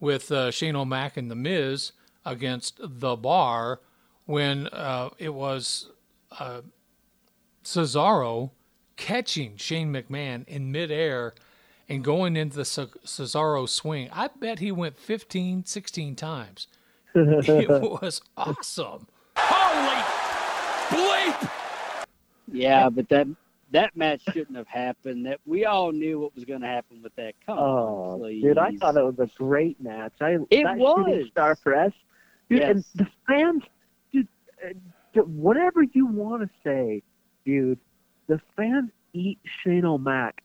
with uh, Shane O'Mac and The Miz against The Bar when uh, it was uh, Cesaro catching Shane McMahon in midair and going into the Cesaro swing. I bet he went 15, 16 times. it was awesome. Holy bleep! Yeah, but that that match shouldn't have happened. That we all knew what was going to happen with that. Come Oh, on, please. dude, I thought it was a great match. I It was. shooting star press, dude, and the fans, dude, uh, dude, whatever you want to say dude, the fans eat Shane O'Mac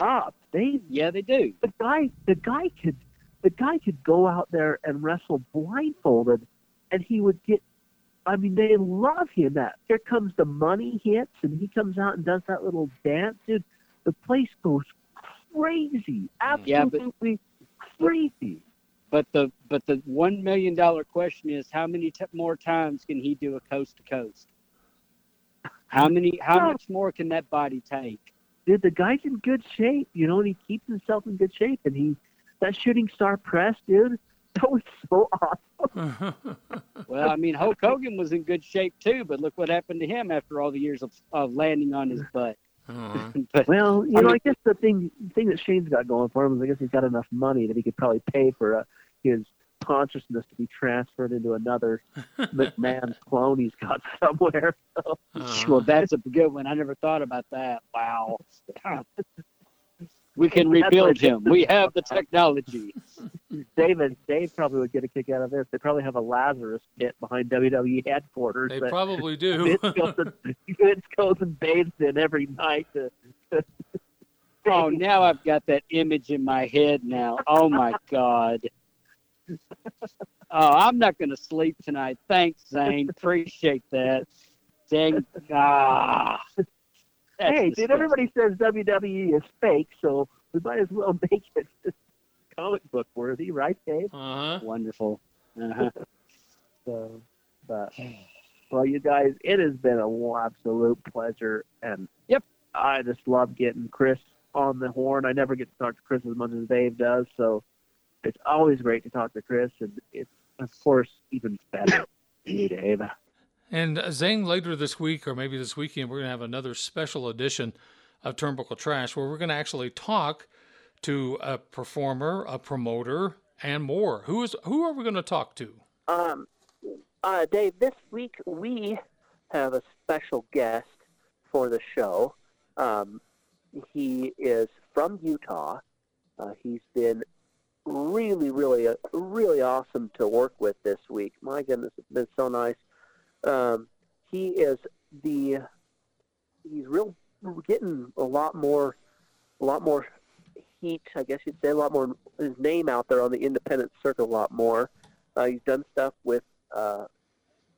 up. They Yeah, they do. the guy the guy could the guy could go out there and wrestle blindfolded and he would get I mean they love him that here comes the money hits and he comes out and does that little dance dude the place goes crazy Yeah, but- absolutely crazy But the but the one million dollar question is how many t- more times can he do a coast to coast? How many? How Well- much more can that body take? dude the guy's in good shape you know and he keeps himself in good shape and he that shooting star press dude that was so awesome Well, I mean, Hulk Hogan was in good shape too, but look what happened to him after all the years of, of landing on his butt. Uh-huh. but Well, you I know, mean- I guess the thing the thing that Shane's got going for him is I guess he's got enough money that he could probably pay for uh, his consciousness to be transferred into another McMahon clone he's got somewhere. So, Uh-huh. well, that's a good one. I never thought about that. Wow. we can rebuild him. We have the technology. David, Dave probably would get a kick out of this. They probably have a Lazarus pit behind WWE headquarters. They probably do. Vince goes and, Vince goes and bathes in every night. To, Oh, now I've got that image in my head now. Oh my God. Oh, I'm not going to sleep tonight. Thanks, Zane. Appreciate that. Dang. Ah. That's hey, dude, disgusting. everybody says WWE is fake, so we might as well make it comic book worthy, right, Dave? Uh-huh. Wonderful. Uh-huh. So, but well, you guys, it has been an absolute pleasure, and Yep. I just love getting Chris on the horn. I never get to talk to Chris as much as Dave does, so it's always great to talk to Chris, and it's of course even better, to you, Dave. And uh, Zane, later this week or maybe this weekend, we're going to have another special edition of Turnbuckle Trash where we're going to actually talk to a performer, a promoter, and more. Who is who are we going to talk to? Um, uh, Dave, this week we have a special guest for the show. Um, he is from Utah. Uh, he's been really, really, uh, really awesome to work with this week. My goodness, it's been so nice. Um, he is the he's real getting a lot more, a lot more heat. I guess you'd say a lot more his name out there on the independent circuit a lot more. Uh, he's done stuff with uh,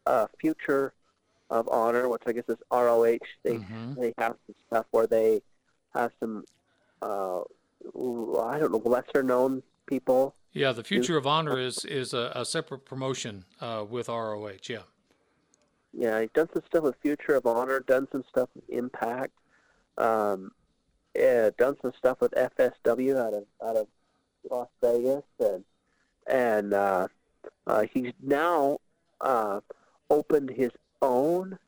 uh, Future of Honor, which I guess is ROH. They Mhm. they have some stuff where they have some uh, I don't know lesser known people. Yeah, the Future of Honor is is a, a separate promotion uh, with ROH. Yeah. Yeah, he's done some stuff with Future of Honor, done some stuff with Impact, um, yeah, done some stuff with FSW out of out of Las Vegas, and and uh, uh, he's now uh, opened his own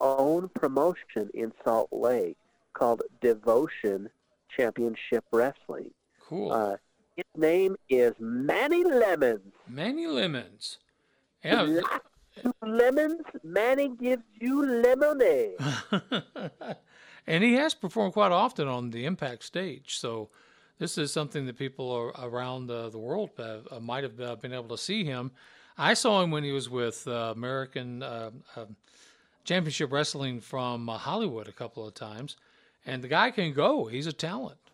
own promotion in Salt Lake called Devotion Championship Wrestling. Cool. His name is Manny Lemons. Manny Lemons. Yeah. Like two lemons, Manny gives you lemonade. and he has performed quite often on the Impact stage. So this is something that people are around uh, the world uh, uh, might have uh, been able to see him. I saw him when he was with uh, American uh, uh, Championship Wrestling from uh, Hollywood a couple of times, and the guy can go. He's a talent.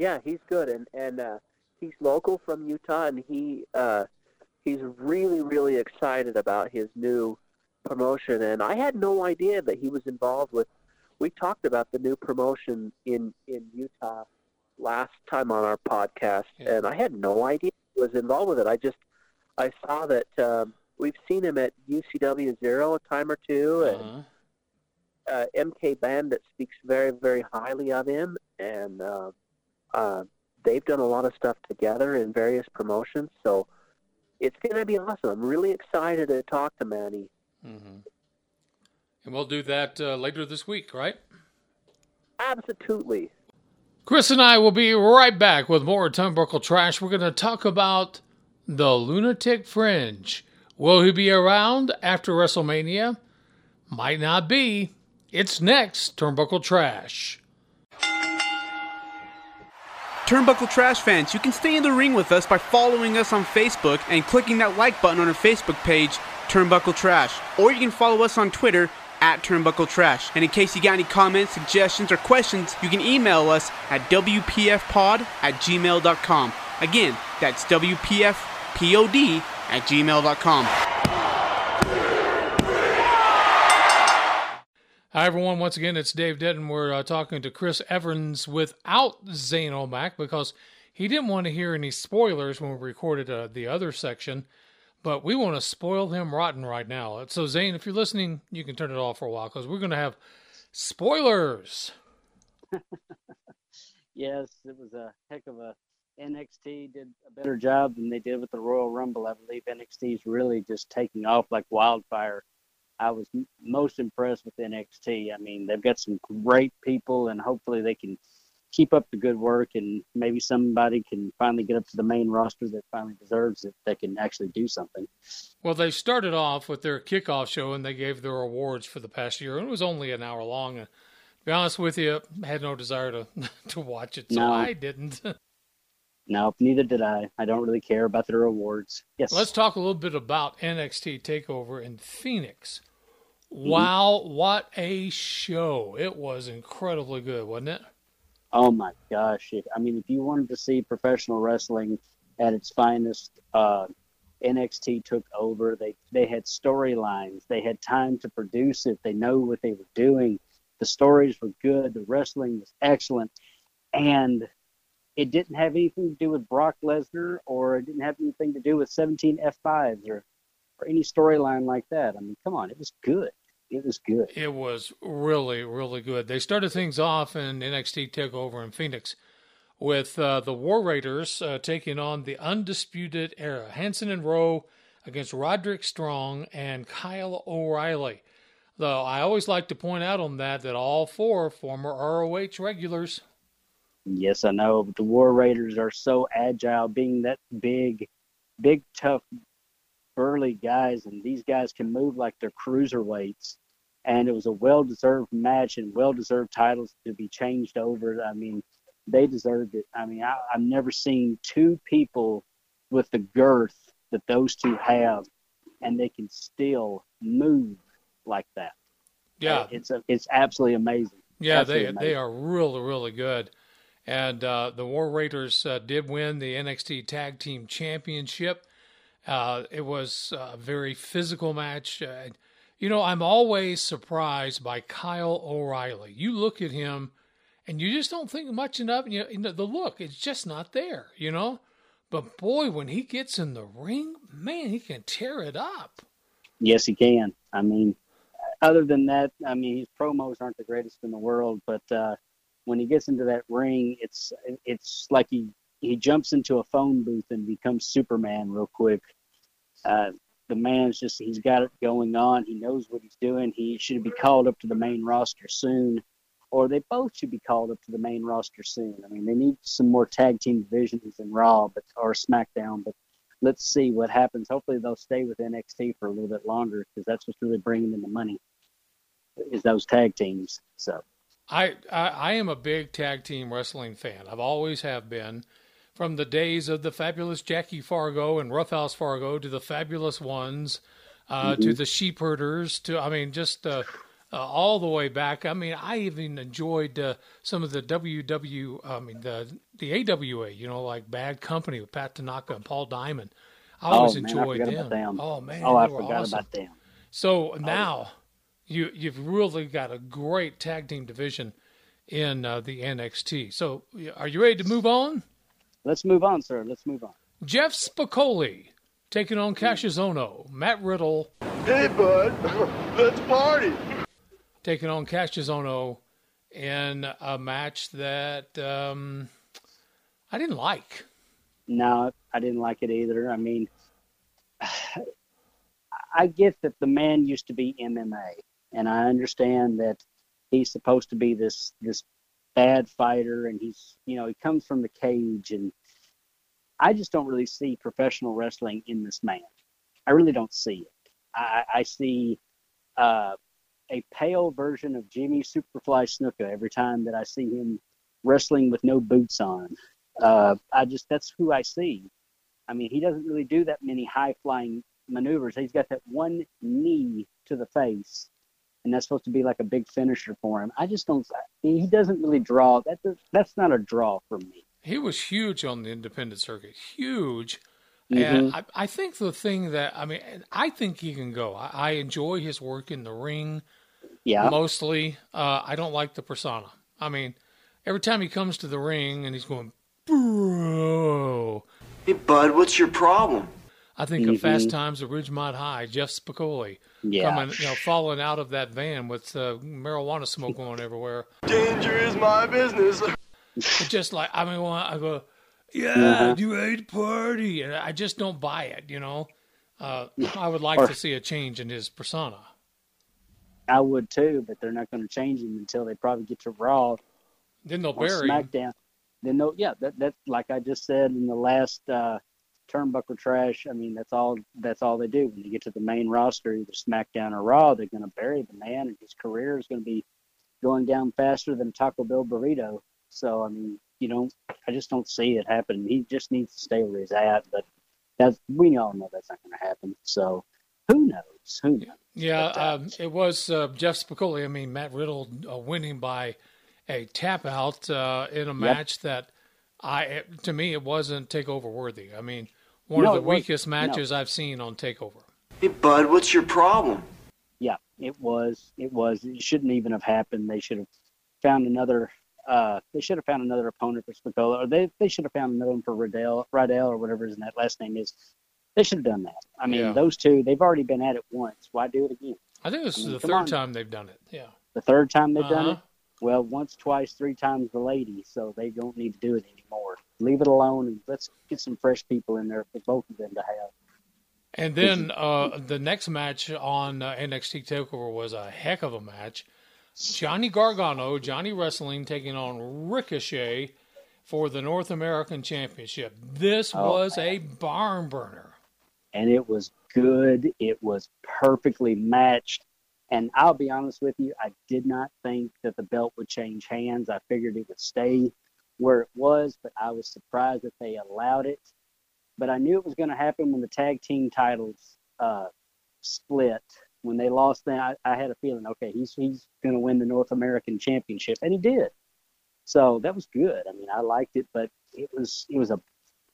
Yeah, he's good, and and uh, he's local from Utah, and he uh, he's really really excited about his new promotion. And I had no idea that he was involved with. We talked about the new promotion in in Utah last time on our podcast, Yeah. and I had no idea he was involved with it. I just I saw that um, we've seen him at UCW Zero a time or two, and Uh-huh. uh, MK Bandit speaks very, very highly of him, and uh, uh, they've done a lot of stuff together in various promotions. So it's going to be awesome. I'm really excited to talk to Manny. hmm And we'll do that uh, later this week, right? Absolutely. Chris and I will be right back with more Turnbuckle Trash. We're going to talk about the Lunatic Fringe. Will he be around after WrestleMania? Might not be. It's next, Turnbuckle Trash. Turnbuckle Trash fans, you can stay in the ring with us by following us on Facebook and clicking that like button on our Facebook page, Turnbuckle Trash. Or you can follow us on Twitter at Turnbuckle Trash. And in case you got any comments, suggestions, or questions, you can email us at WPFpod at gmail.com. Again, that's WPFpod at gmail.com. Hi, everyone. Once again, it's Dave Denton. We're uh, talking to Chris Evans without Zane O'Mac because he didn't want to hear any spoilers when we recorded uh, the other section, but we want to spoil him rotten right now. So, Zane, if you're listening, you can turn it off for a while because we're going to have spoilers. yes, it was a heck of a NXT did a better job than they did with the Royal Rumble. I believe NXT is really just taking off like wildfire I was most impressed with NXT. I mean, they've got some great people, and hopefully they can keep up the good work, and maybe somebody can finally get up to the main roster that finally deserves it. That can actually do something. Well, they started off with their kickoff show, and they gave their awards for the past year, and it was only an hour long. And to be honest with you, I had no desire to to watch it, so no. I didn't. No, neither did I. I don't really care about their awards. Yes. Let's talk a little bit about NXT Takeover in Phoenix. Wow, what a show! It was incredibly good, wasn't it? Oh my gosh! I mean, if you wanted to see professional wrestling at its finest, uh, NXT took over. They they had storylines. They had time to produce it. They know what they were doing. The stories were good. The wrestling was excellent, and it didn't have anything to do with Brock Lesnar, or it didn't have anything to do with 17 F5s, or or any storyline like that. I mean, come on, it was good it was good. It was really, really good. They started things off in NXT Takeover in Phoenix with uh, the War Raiders uh, taking on the Undisputed Era, Hanson and Rowe against Roderick Strong and Kyle O'Reilly. Though I always like to point out on that that all four former ROH regulars. Yes, I know. But the War Raiders are so agile, being that big, big, tough burly guys, and these guys can move like they're cruiserweights. And it was a well-deserved match and well-deserved titles to be changed over. I mean, they deserved it. I mean, I, I've never seen two people with the girth that those two have, and they can still move like that. Yeah, it's a, it's absolutely amazing. Yeah, absolutely they amazing. they are really really good. And uh, the War Raiders uh, did win the NXT Tag Team Championship. Uh, it was a very physical match. You know, I'm always surprised by Kyle O'Reilly. You look at him and you just don't think much enough. You know, the look, it's just not there, you know? But boy, when he gets in the ring, man, he can tear it up. Yes, he can. I mean, other than that, I mean, his promos aren't the greatest in the world, but uh, when he gets into that ring, it's it's like he he jumps into a phone booth and becomes Superman real quick. Uh, the man's just he's got it going on. He knows what he's doing. He should be called up to the main roster soon, or they both should be called up to the main roster soon. I mean, they need some more tag team divisions in Raw, but or SmackDown. But let's see what happens. Hopefully, they'll stay with NXT for a little bit longer because that's what's really bringing in the money is those tag teams. So. I, I, I am a big tag team wrestling fan. I've always have been from the days of the fabulous Jackie Fargo and Roughhouse Fargo to the fabulous ones, uh, mm-hmm. to the sheepherders, to I mean, just uh, uh, all the way back. I mean, I even enjoyed uh, some of the WW, I mean, the the AWA. You know, like Bad Company with Pat Tanaka and Paul Diamond. I always oh, man, enjoyed them. them. Oh man, oh I forgot awesome. about them. So now. Oh. You, you've really got a great tag team division in uh, the NXT. So, are you ready to move on? Let's move on, sir. Let's move on. Jeff Spicoli taking on Kassius Ohno. Matt Riddle. Hey, bud. Let's party. Taking on Kassius Ohno in a match that um, I didn't like. No, I didn't like it either. I mean, I get that the man used to be MMA, and I understand that he's supposed to be this this bad fighter and he's you know he comes from the cage and I just don't really see professional wrestling in this man. I really don't see it. I, I see uh, a pale version of Jimmy Superfly Snuka every time that I see him wrestling with no boots on. Uh, I just that's who I see. I mean, he doesn't really do that many high flying maneuvers. He's got that one knee to the face and that's supposed to be like a big finisher for him. I just don't. He doesn't really draw. That that's not a draw for me. He was huge on the independent circuit, huge. Mm-hmm. And I, I think the thing that I mean, I think he can go. I, I enjoy his work in the ring. Yeah. Mostly, uh, I don't like the persona. I mean, every time he comes to the ring and he's going, bro. Hey, bud, what's your problem? I think of Fast Times at Ridgemont High, Jeff Spicoli Yeah. coming, you know, falling out of that van with uh, marijuana smoke going everywhere. Danger is my business. It's just like I mean, I go, yeah, Uh-huh. you ready to party? And I just don't buy it. You know, uh, I would like Or- to see a change in his persona. I would too, but they're not going to change him until they probably get to Raw Then they'll or bury him. SmackDown. Then they'll, yeah, that that like I just said in the last uh, turnbuckle trash. I mean, that's all. That's all they do when they get to the main roster, either SmackDown or Raw. They're going to bury the man, and his career is going to be going down faster than Taco Bell burrito. So I mean, you know, I just don't see it happening. He just needs to stay where he's at. But that's we all know that's not going to happen. So who knows? Who knows? Yeah, uh, um, it was uh, Jeff Spicoli. I mean, Matt Riddle uh, winning by a tap out uh, in a match that I, to me, it wasn't takeover worthy. I mean, one No, of it the wasn't. weakest No. matches I've seen on Takeover. Hey, bud, what's your problem? Yeah, it was. It was. It shouldn't even have happened. They should have found another. Uh, they should have found another opponent for Spicola, or they they should have found another one for Riddell, Riddell, or whatever his that last name is. They should have done that. I mean, Yeah. those two, they've already been at it once. Why do it again? I think this I is the third on. time they've done it. Yeah. The third time they've done it. Uh-huh. Well, once, twice, three times the lady, so they don't need to do it anymore. Leave it alone and let's get some fresh people in there for both of them to have. And then uh, the next match on uh, NXT Takeover was a heck of a match. Johnny Gargano, Johnny Wrestling, taking on Ricochet for the North American Championship. This Oh, was a barn burner. and it was good. It was perfectly matched. And I'll be honest with you, I did not think that the belt would change hands. I figured it would stay where it was, but I was surprised that they allowed it. But I knew it was going to happen when the tag team titles uh, split. When they lost then I, I had a feeling, okay, he's he's going to win the North American Championship, and he did. So that was good. I mean, I liked it, but it was it was a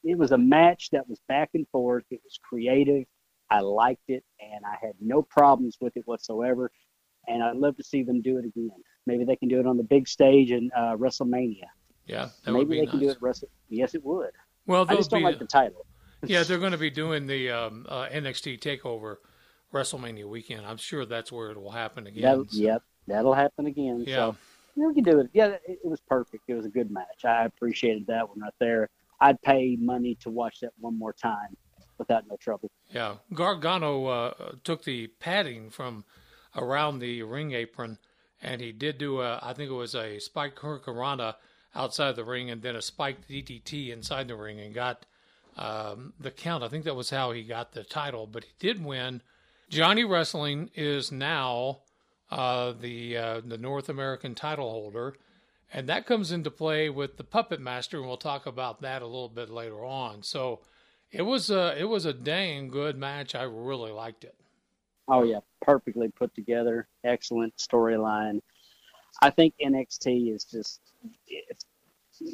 it was a match that was back and forth. It was creative. I liked it, and I had no problems with it whatsoever. And I'd love to see them do it again. Maybe they can do it on the big stage in uh, WrestleMania. Yeah, that Maybe would be they nice. can do it. Wrestle- yes, it would. Well, I just don't be- like the title. yeah, they're going to be doing the um, uh, NXT Takeover WrestleMania weekend. I'm sure that's where it will happen again. That'll, So- Yep, that'll happen again. Yeah. So yeah, we can do it. Yeah, it, it was perfect. It was a good match. I appreciated that one right there. I'd pay money to watch that one more time without no trouble. Yeah, Gargano uh, took the padding from around the ring apron, and he did do a, I think it was a spike hurricanrana outside the ring, and then a spiked DDT inside the ring, and got um, the count. I think that was how he got the title, but he did win. Johnny Wrestling is now uh, the uh, the North American title holder, and that comes into play with the Puppet Master, and we'll talk about that a little bit later on. So. It was a it was a dang good match. I really liked it. Oh yeah, perfectly put together, excellent storyline. I think NXT is just.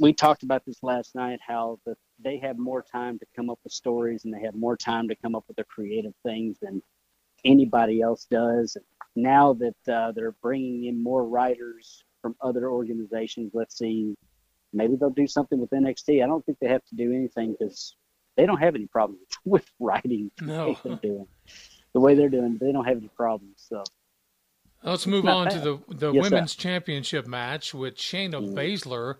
We talked about this last night. How the, they have more time to come up with stories, and they have more time to come up with their creative things than anybody else does. And Now that uh, they're bringing in more writers from other organizations, let's see, maybe they'll do something with NXT. I don't think they have to do anything because they don't have any problems with writing the No. way they're doing. The way they're doing, they don't have any problems. So Let's move on to the the Yes, sir. women's championship match, with Shayna Baszler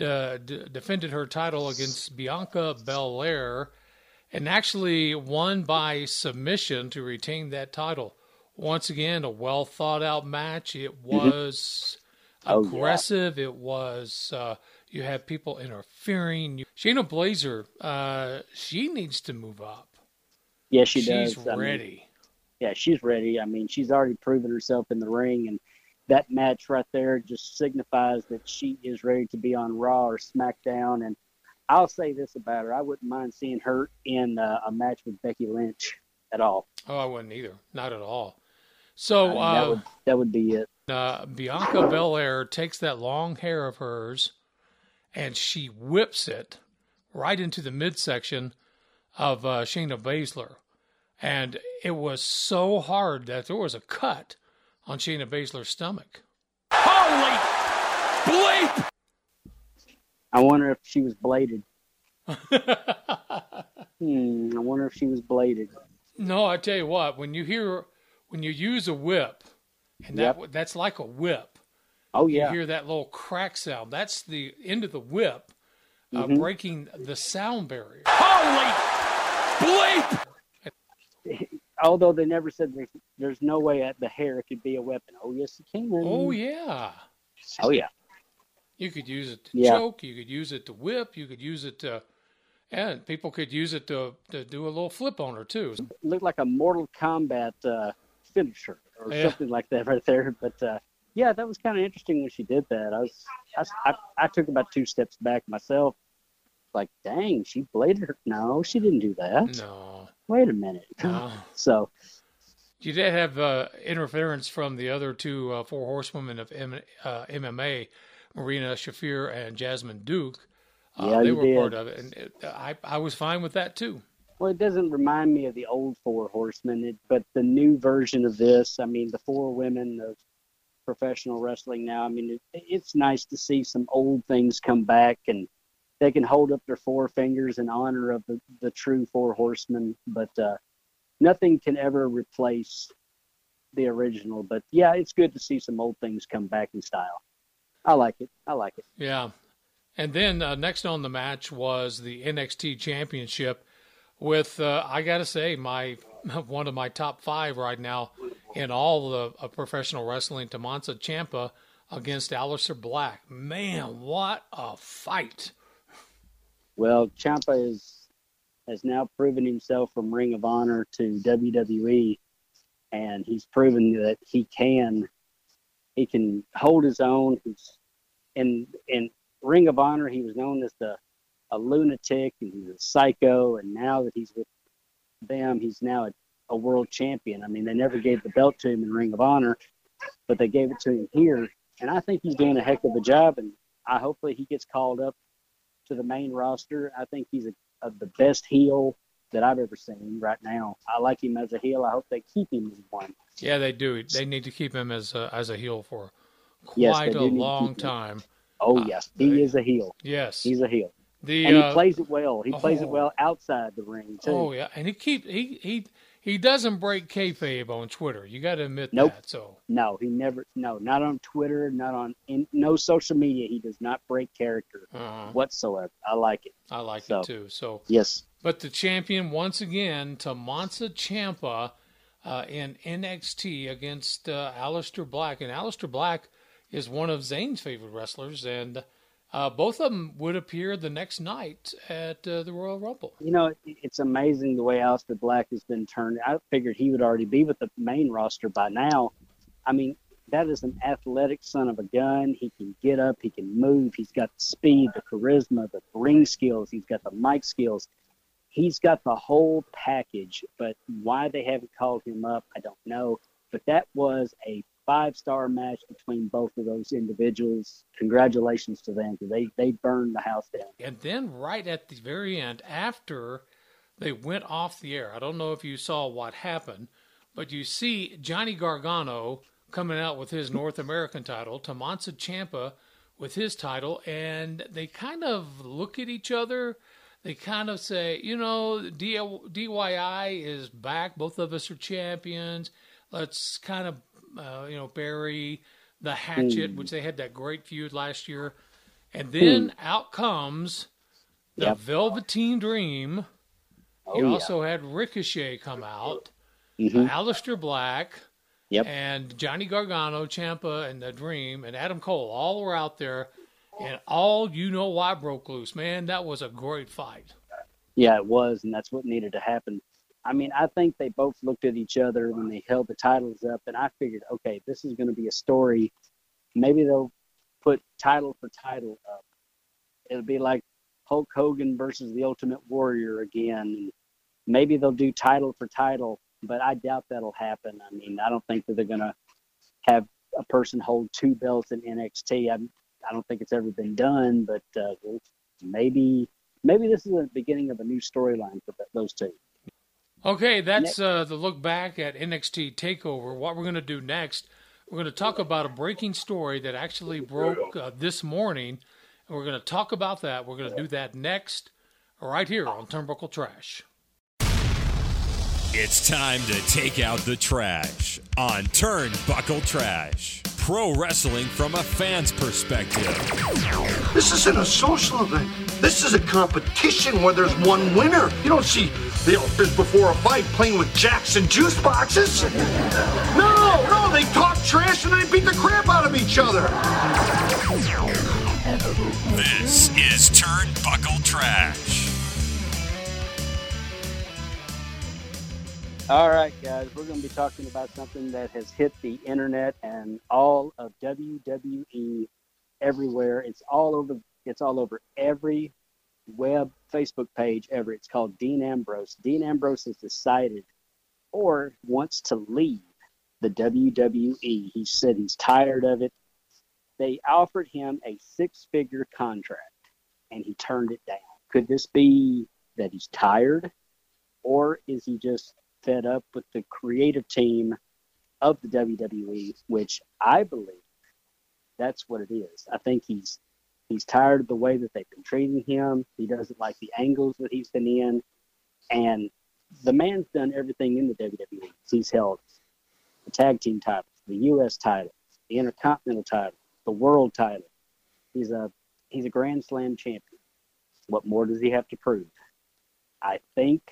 uh, d- defended her title against Bianca Belair, and actually won by submission to retain that title. Once again, a well thought out match. It was Oh, yeah. aggressive. It was. Uh, you have people interfering. Shayna Blazer, uh, she needs to move up. yeah, she She's does. I mean, ready. Yeah, she's ready. I mean, she's already proven herself in the ring, and that match right there just signifies that she is ready to be on Raw or SmackDown. And I'll say this about her: I wouldn't mind seeing her in uh, a match with Becky Lynch at all. Oh, I wouldn't either. Not at all. So I mean, uh, that would that would be it. uh, Bianca Belair takes that long hair of hers and she whips it right into the midsection of uh, Shayna Baszler. And it was so hard that there was a cut on Shayna Baszler's stomach. Holy bleep! I wonder if she was bladed. hmm, I wonder if she was bladed. No, I tell you what, when you hear, when you use a whip, and that that's like a whip. Oh yeah. You hear that little crack sound. That's the end of the whip uh, Mhm. breaking the sound barrier. Holy bleep! Although they never said there's, there's no way that the hair could be a weapon. Oh yes, it can. Oh yeah. Oh yeah. You could use it to Yeah. choke. You could use it to whip. You could use it to, and people could use it to to do a little flip on her too. looked like a Mortal Kombat uh, finisher or Yeah. something like that right there. But uh, yeah, that was kind of interesting when she did that. I was, I, I, I took about two steps back myself. Like, dang, she bladed her. No, she didn't do that. No, Wait a minute. no. So You did have uh, interference from the other two uh, four horsewomen of M- uh, MMA, Marina Shafir and Jessamyn Duke. Uh, Yeah, they were did. part of it, and it, I I was fine with that too. Well, it doesn't remind me of the old Four Horsemen, it, but the new version of this, I mean, the four women of professional wrestling now, I mean, it, it's nice to see some old things come back and they can hold up their four fingers in honor of the, the true Four Horsemen, but uh, nothing can ever replace the original. But yeah, it's good to see some old things come back in style. I like it. I like it. Yeah. And then uh, next on the match was the NXT Championship with, uh, I got to say, my one of my top five right now in all the uh, professional wrestling, Tommaso Ciampa against Aleister Black. Man, what a fight! Well, Ciampa is has now proven himself from Ring of Honor to WWE, and he's proven that he can he can hold his own. He's in in Ring of Honor. He was known as the a lunatic and he's a psycho, and now that he's with them, he's now a, a world champion. I mean, they never gave the belt to him in Ring of Honor, but they gave it to him here, and I think he's doing a heck of a job. And I hopefully he gets called up to the main roster. I think he's a, a, the best heel that I've ever seen right now. I like him as a heel. I hope they keep him as one. Yeah, they do. They need to keep him as a, as a heel for quite Yes, a do need to long keep him. time. Oh Uh, yes, he is a heel. Yes, He's a heel, the and he uh, plays it well. He plays it oh. well outside the ring too. Oh yeah, and he keep he he he doesn't break kayfabe on Twitter. You got to admit Nope. that. So No, he never. No, not on Twitter. Not on in no social media. He does not break character uh, whatsoever. I like it. I like So- it too. So, Yes. but the champion once again, Tommaso Ciampa, uh, in NXT against uh, Aleister Black, and Aleister Black is one of Zane's favorite wrestlers, and uh, both of them would appear the next night at uh, the Royal Rumble. You know, it's amazing the way Aleister Black has been turned. I figured he would already be with the main roster by now. I mean, that is an athletic son of a gun. He can get up, he can move, he's got the speed, the charisma, the ring skills, he's got the mic skills. He's got the whole package, but why they haven't called him up, I don't know. But that was a five star match between both of those individuals. Congratulations to them because they, they burned the house down. And then right at the very end, after they went off the air, I don't know if you saw what happened, but you see Johnny Gargano coming out with his North American title, Tommaso Ciampa with his title, and they kind of look at each other. They kind of say, you know, D- DYI is back. Both of us are champions. Let's kind of, uh, you know, bury the hatchet, Hmm. which they had that great feud last year. And then out comes the Yep. Velveteen Dream. Oh, you yeah. also had Ricochet come out, Mhm. Aleister Black, Yep. and Johnny Gargano, Ciampa, and the Dream, and Adam Cole. All were out there, and all you know why broke loose. Man, that was a great fight. Yeah, it was, and that's what needed to happen. I mean, I think they both looked at each other when they held the titles up, and I figured, okay, this is going to be a story. Maybe they'll put title for title up. It'll be like Hulk Hogan versus the Ultimate Warrior again. Maybe they'll do title for title but I doubt that'll happen. I mean, I don't think that they're going to have a person hold two belts in NXT. I, I don't think it's ever been done, but uh, maybe maybe this is the beginning of a new storyline for those two. Okay, that's uh, the look back at NXT Takeover. What we're going to do next, we're going to talk about a breaking story that actually broke uh, this morning, and we're going to talk about that. We're going to do that next, right here on Turnbuckle Trash. It's time to take out the trash on Turnbuckle Trash. Pro wrestling from a fan's perspective. This isn't a social event. This is a competition where there's one winner. You don't see the outfits before a fight playing with jacks and juice boxes. No, no, they talk trash and they beat the crap out of each other. This is Turnbuckle Trash. All right, guys, we're going to be talking about something that has hit the internet and all of WWE everywhere. It's all over. It's all over every web Facebook page ever. It's called Dean Ambrose. Dean Ambrose has decided or wants to leave the WWE. He said he's tired of it. They offered him a six-figure contract, and he turned it down. Could this be that he's tired, or is he just fed up with the creative team of the WWE, which I believe that's what it is. I think he's he's tired of the way that they've been treating him. He doesn't like the angles that he's been in, and the man's done everything in the WWE. He's held the tag team titles, the U.S. titles, the Intercontinental title, the World title. He's a he's a Grand Slam champion. What more does he have to prove? I think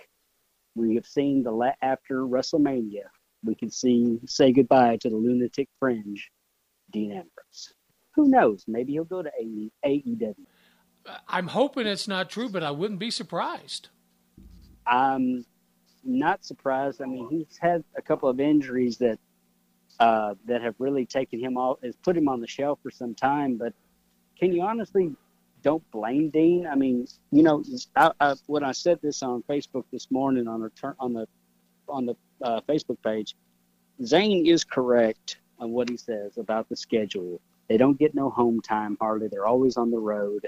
we have seen the la- after WrestleMania, we can see say goodbye to the lunatic fringe, Dean Ambrose. Who knows? Maybe he'll go to AEW. I'm hoping it's not true, but I wouldn't be surprised. I'm not surprised. I mean, he's had a couple of injuries that uh, that have really taken him off, has put him on the shelf for some time. But can you honestly don't blame Dean. I mean, you know, I, I, when I said this on Facebook this morning on the on the on the uh, Facebook page, Zane is correct on what he says about the schedule. They don't get no home time hardly. They're always on the road.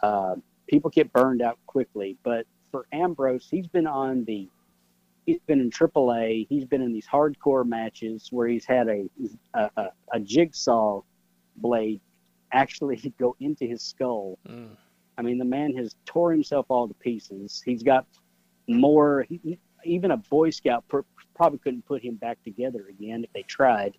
Uh, people get burned out quickly. But for Ambrose, he's been on the he's been in AAA. He's been in these hardcore matches where he's had a a, a, a jigsaw blade actually go into his skull. Mm. I mean, the man has tore himself all to pieces. He's got more. He, even a Boy Scout per, probably couldn't put him back together again if they tried.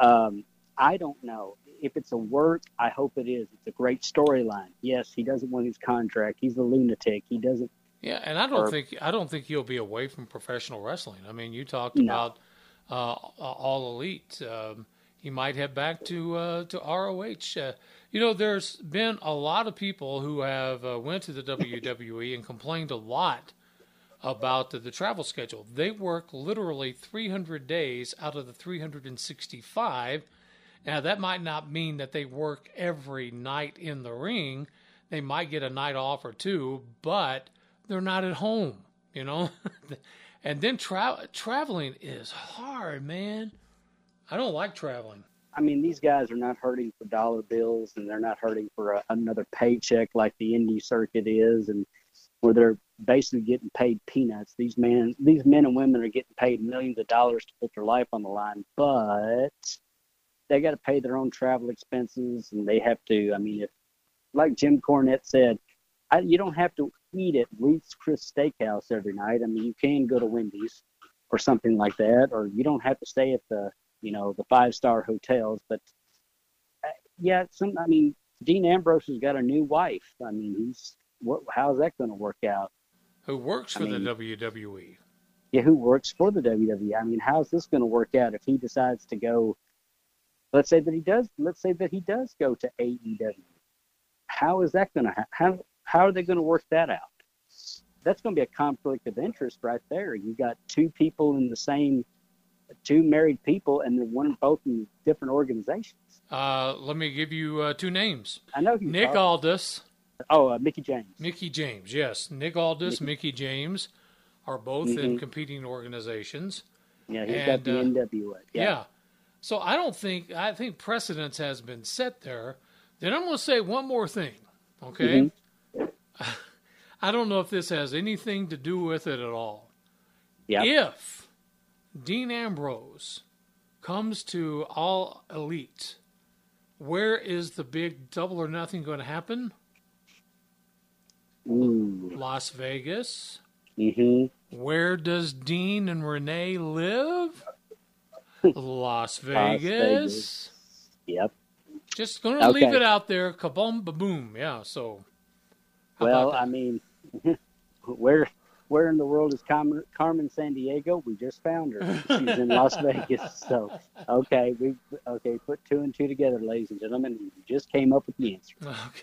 Um, I don't know if it's a work. I hope it is. It's a great storyline. Yes, he doesn't want his contract. He's a lunatic. He doesn't. Yeah, and I don't or, think I don't think he'll be away from professional wrestling. I mean, you talked no. about uh, all elite. Um, he might head back to uh, to ROH. Uh, you know, there's been a lot of people who have uh, went to the WWE and complained a lot about the, the, travel schedule. They work literally 300 days out of the 365. Now, that might not mean that they work every night in the ring. They might get a night off or two, but they're not at home, you know? and then tra- traveling is hard, man. I don't like traveling. I mean, these guys are not hurting for dollar bills, and they're not hurting for a, another paycheck like the indie circuit is, and where they're basically getting paid peanuts. These men, these men and women are getting paid millions of dollars to put their life on the line, but they got to pay their own travel expenses, and they have to. I mean, if like Jim Cornette said, I, you don't have to eat at Ruth's Chris Steakhouse every night. I mean, you can go to Wendy's or something like that, or you don't have to stay at the you know, the five star hotels. But uh, yeah, some, I mean, Dean Ambrose has got a new wife. I mean, he's, what, how's that going to work out? Who works for I mean, the WWE? Yeah, who works for the WWE? I mean, how's this going to work out if he decides to go? Let's say that he does. Let's say that he does go to AEW. How is that going to ha- how how are they going to work that out? That's going to be a conflict of interest right there. You got two people in the same two married people, and they're one both in different organizations. Uh, let me give you uh, two names. I know Nick Aldis. Oh, uh, Mickie James. Mickie James, yes. Nick Aldis, Mickey, Mickie James are both in Mhm. competing organizations. Yeah, he's And, got the uh, NWA. Yeah. Yeah. So I don't think I think precedence has been set there. Then I'm going to say one more thing. Okay. I don't know if this has anything to do with it at all. Yeah. If Dean Ambrose comes to all elite, where is the big double or nothing going to happen? Ooh. Las Vegas. hmm Where does Dean and Renee live? Las Vegas. Vegas. Yep. Just going to leave it out there. Kaboom, ba boom. Yeah. So. Well, I mean, where where in the world is Carmen, Carmen Sandiego? We just found her. She's in Las Vegas. So, okay, we okay put two and two together, ladies and gentlemen. You just came up with the answer.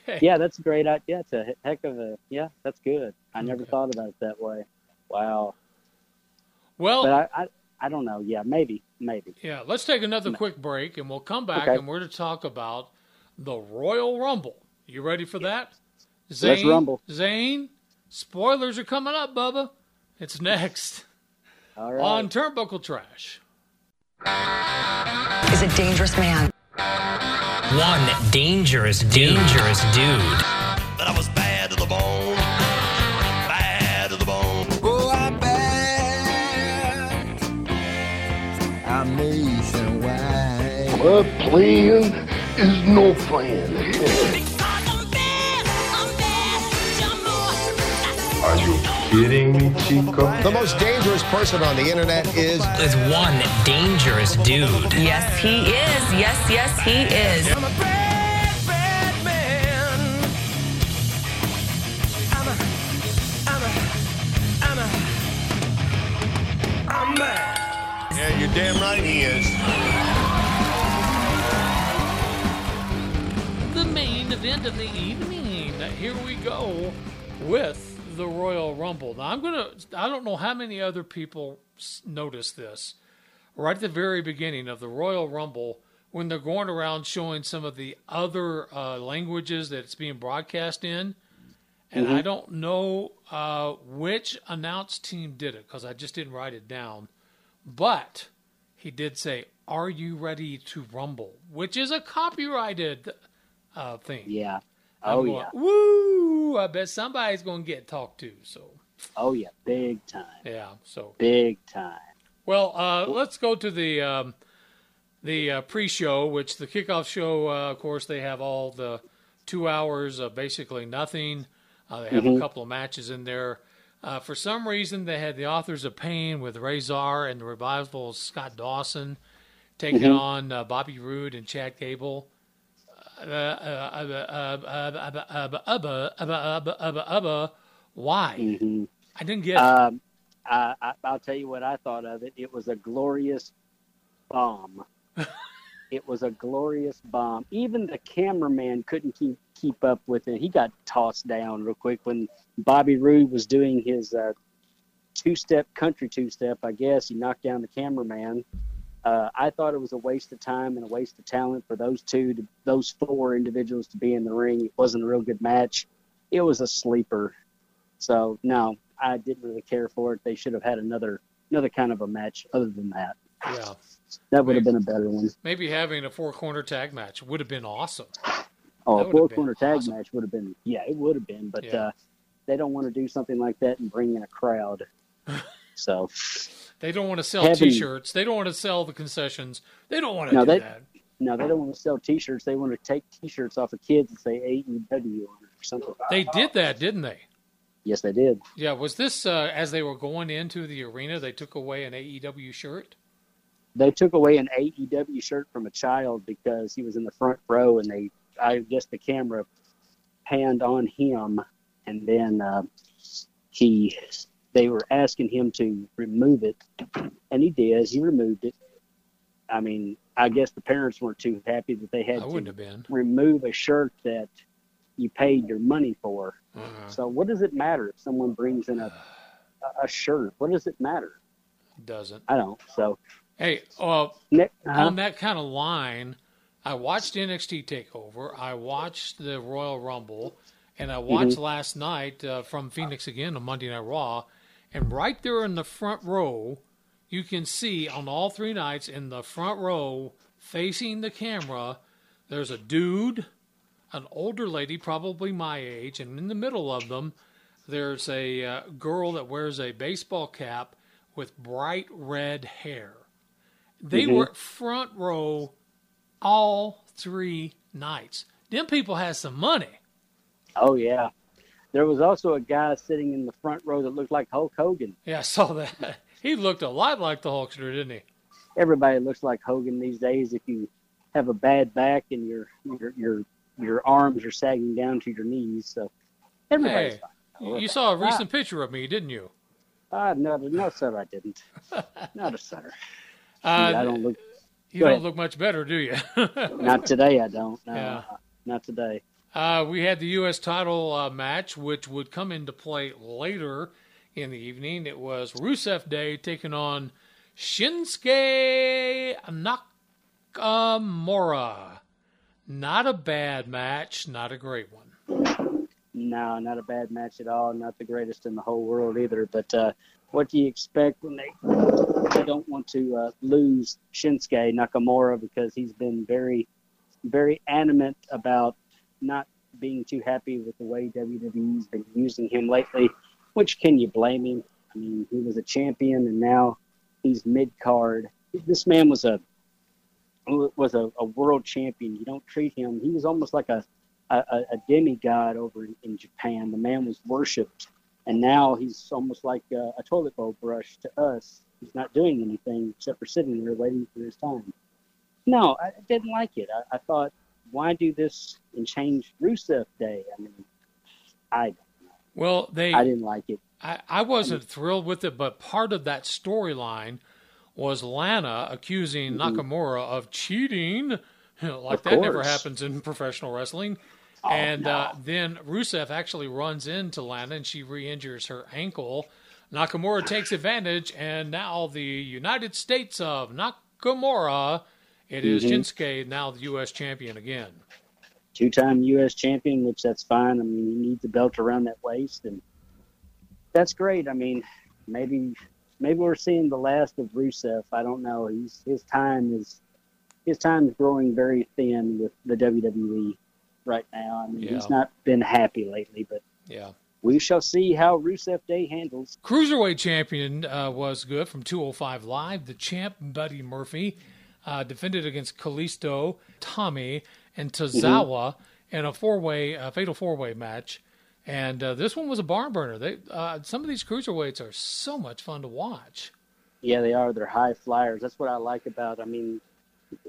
Okay. Yeah, that's a great idea. It's a heck of a yeah. That's good. I never thought about it that way. Wow. Well, But I, I I don't know. Yeah, maybe maybe. Yeah, let's take another quick break and we'll come back Okay. and we're to talk about the Royal Rumble. You ready for that? Let's rumble. Zane, spoilers are coming up, Bubba. It's next All right. on Turnbuckle Trash. is a dangerous man. One dangerous, dangerous dude. But I was bad to the bone. Bad to the bone. Oh, I'm bad. I'm nationwide. Well, playing is no plan. Are you kidding me, Chico? The most dangerous person on the internet is. Is one dangerous dude. Yes, he is. Yes, yes, he is. I'm a bad, bad man. I'm a. I'm a. I'm a. I'm mad. Yeah, you're damn right he is. The main event of the evening. Here we go with the Royal Rumble. Now, I'm going to, I don't know how many other people noticed this. Right at the very beginning of the Royal Rumble, when they're going around showing some of the other uh, languages that it's being broadcast in. And I don't know uh, which announced team did it because I just didn't write it down. But he did say, Are you ready to rumble? Which is a copyrighted uh, thing. Yeah. Oh going, yeah. Woo! I bet somebody's going to get talked to. So, Oh yeah. Big time. yeah. So, Big time. well, uh, let's go to the um, the uh, pre-show, which the kickoff show. Uh, of course, they have all the two hours of basically nothing. Uh, they have a Mhm. couple of matches in there. Uh, for some reason, they had the Authors of Pain with Rezar and the Revival Scott Dawson taking Mhm. on uh, Bobby Roode and Chad Gable. Why? Mhm. I didn't get. Um, I, I, I'll tell you what I thought of it. It was a glorious bomb. it was a glorious bomb. Even the cameraman couldn't keep keep up with it. He got tossed down real quick when Bobby Roode was doing his uh, two step country two step. I guess he knocked down the cameraman. Uh, I thought it was a waste of time and a waste of talent for those two, to, those four individuals to be in the ring. It wasn't a real good match. It was a sleeper. So no, I didn't really care for it. They should have had another another kind of a match other than that. Yeah. That would have been a better one. Maybe having a four corner tag match would have been awesome. Oh, That a four corner tag match would have been yeah, it would have been, but Yeah. uh, they don't want to do something like that and bring in a crowd. so They don't want to sell Having- T-shirts. They don't want to sell the concessions. They don't want to no, do they that. no, they don't want to sell T-shirts. They want to take T-shirts off of kids and say AEW on it or something. They did that, didn't they? Yes, they did. Yeah. Was this uh, as they were going into the arena? They took away an AEW shirt. They took away an AEW shirt from a child because he was in the front row, and they, I guess, the camera panned on him, and then uh, he, they were asking him to remove it, and he did. He removed it. I mean, I guess the parents weren't too happy that they had I to remove a shirt that you paid your money for. Uh-uh. So what does it matter if someone brings in a a- shirt? What does it matter? Doesn't. I don't. So Hey, uh, uh-huh. on that kind of line, I watched NXT Takeover. I watched the Royal Rumble, and I watched Mhm. last night uh, from Phoenix again on Monday Night Raw. And right there in the front row, you can see on all three nights in the front row, facing the camera, there's a dude, an older lady, probably my age, and in the middle of them, there's a uh, girl that wears a baseball cap with bright red hair. They Mhm. were front row all three nights. Them people had some money. Oh yeah. There was also a guy sitting in the front row that looked like Hulk Hogan. Yeah, I saw that. He looked a lot like the Hulkster, didn't he? Everybody looks like Hogan these days. If you have a bad back and your your your your arms are sagging down to your knees, so everybody's Hey, fine. you saw a recent picture of me, didn't you? Ah, no, no, sir, I didn't. Not a sir. Uh, I don't look. You don't ahead. look much better, do you? Not today. I don't. No, Yeah. not today. Uh, we had the U.S. title uh, match, which would come into play later in the evening. It was Rusev Day taking on Shinsuke Nakamura. Not a bad match, not a great one. No, not a bad match at all. Not the greatest in the whole world either. But uh, what do you expect when they they don't want to uh, lose Shinsuke Nakamura because he's been very, very adamant about not being too happy with the way WWE's been using him lately. Which can you blame him? I mean, he was a champion and now he's mid card. This man was a was a, a world champion. You don't treat him. He was almost like a a, a demigod over in, in Japan. The man was worshipped, and now he's almost like a, a toilet bowl brush to us. He's not doing anything except for sitting there waiting for his time. No, I didn't like it. I, I thought, why do this and change Rusev Day? I mean, I Well, they I didn't like it. I, I wasn't thrilled with it, but part of that storyline was Lana accusing Nakamura of cheating. like Mm-hmm. Of that never happens in professional wrestling. Oh, and no. uh, then Rusev actually runs into Lana and she re injures her ankle. Nakamura takes advantage, and now the United States of Nakamura, it is Mhm. Shinsuke, now the U.S. champion again. two-time U.S. champion, which that's fine. I mean, you need the belt around that waist, and that's great. I mean, maybe maybe we're seeing the last of Rusev. I don't know. He's his time is his time is growing very thin with the WWE right now. I mean, Yeah. he's not been happy lately, but Yeah. we shall see how Rusev Day handles. Cruiserweight champion uh, was good from 205 Live. The champ, Buddy Murphy, uh, defended against Kalisto, Tommy, and Tozawa in a four-way, uh, fatal four-way match. And uh, this one was a barn burner. They, uh, some of these cruiserweights are so much fun to watch. Yeah, they are. They're high flyers. That's what I like about. I mean,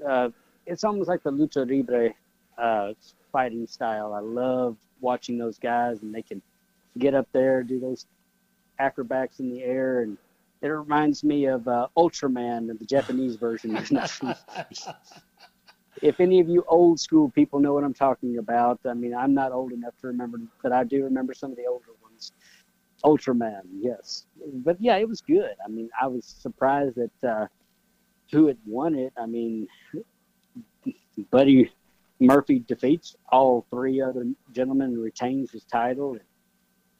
uh, it's almost like the lucha libre uh, fighting style. I love watching those guys, and they can get up there, do those acrobats in the air, and it reminds me of uh, Ultraman, the Japanese version. if any of you old school people know what I'm talking about, I mean, I'm not old enough to remember, but I do remember some of the older ones. Ultraman, yes. But yeah, it was good. I mean, I was surprised that uh, who had won it. I mean, Buddy Murphy defeats all three other gentlemen and retains his title.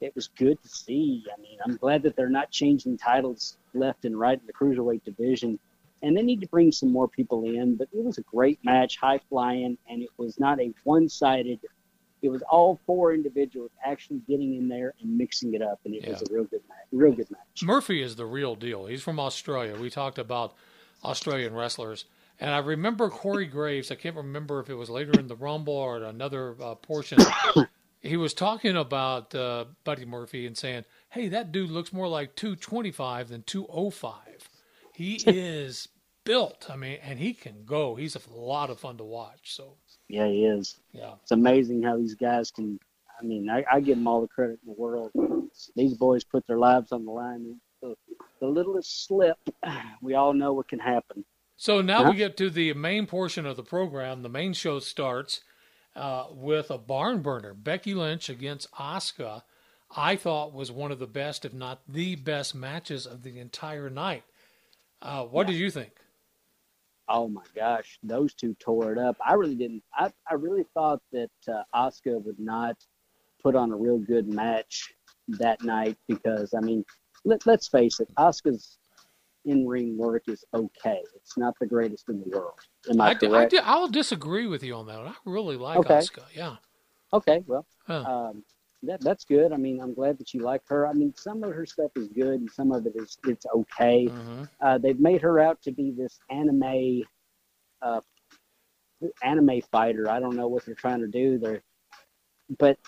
It was good to see. I mean, I'm glad that they're not changing titles left and right in the cruiserweight division. And they need to bring some more people in. But it was a great match, high flying, and it was not a one sided. It was all four individuals actually getting in there and mixing it up, and it was a real good match. Real good match. Murphy is the real deal. He's from Australia. We talked about Australian wrestlers. And I remember Corey Graves. I can't remember if it was later in the Rumble or another uh, portion. He was talking about uh, Buddy Murphy and saying, "Hey, that dude looks more like 225 than 205. He is built. I mean, and he can go. He's a lot of fun to watch. So Yeah, he is. yeah, It's amazing how these guys can. I mean, I, I give them all the credit in the world. These boys put their lives on the line. The, the littlest slip, we all know what can happen. So now Huh? we get to the main portion of the program. The main show starts uh, with a barn burner. Becky Lynch against Asuka, I thought was one of the best, if not the best, matches of the entire night. Uh, what did you think? Oh my gosh, those two tore it up. I really didn't. I, I really thought that uh, Asuka would not put on a real good match that night because I mean let, let's face it, Asuka's in ring work is okay. It's not the greatest in the world. Am I, I, correct? I, will disagree with you on that. I really like Okay. Asuka. Yeah. Okay, well, Huh. um, that that's good. I mean, I'm glad that you like her. I mean, some of her stuff is good, and some of it is it's okay. Mhm. Uh, they've made her out to be this anime, uh, anime fighter. I don't know what they're trying to do there, but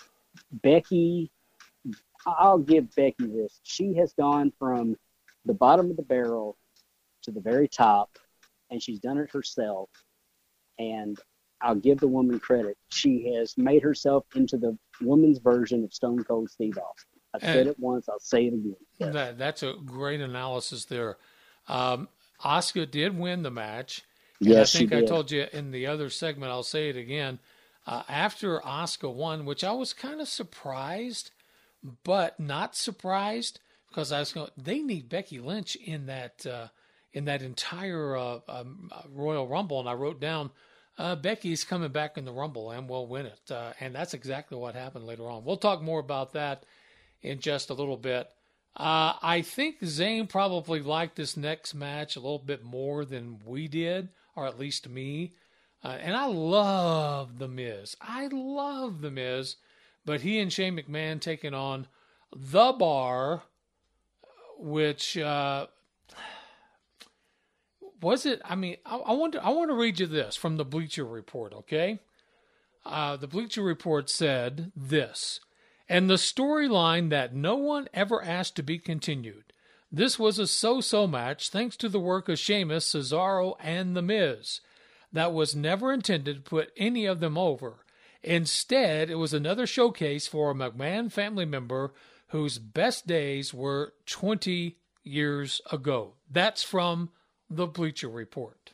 Becky, I'll give Becky this. She has gone from the bottom of the barrel to the very top, and she's done it herself. And I'll give the woman credit. She has made herself into the woman's version of Stone Cold Steve Austin. I've said And- it once, I'll say it again. That, that's a great analysis there. Um, Asuka did win the match. Yes, I think I told you in the other segment, I'll say it again. Uh, after Asuka won, which I was kind of surprised, but not surprised because I was going, they need Becky Lynch in that uh, in that entire uh, um, uh, Royal Rumble, and I wrote down uh, Becky's coming back in the Rumble and will win it, uh, and that's exactly what happened later on. We'll talk more about that in just a little bit. Uh, I think Zane probably liked this next match a little bit more than we did, or at least me. And I love The Miz. I love The Miz. But he and Shane McMahon taking on The Bar, which uh, was it? I mean, I, I want to I want to read you this from the Bleacher Report. Okay, uh, the Bleacher Report said this, and the storyline that no one ever asked to be continued. This was a so-so match thanks to the work of Sheamus, Cesaro, and The Miz. That was never intended to put any of them over. Instead, it was another showcase for a McMahon family member whose best days were 20 years ago. That's from the Bleacher Report.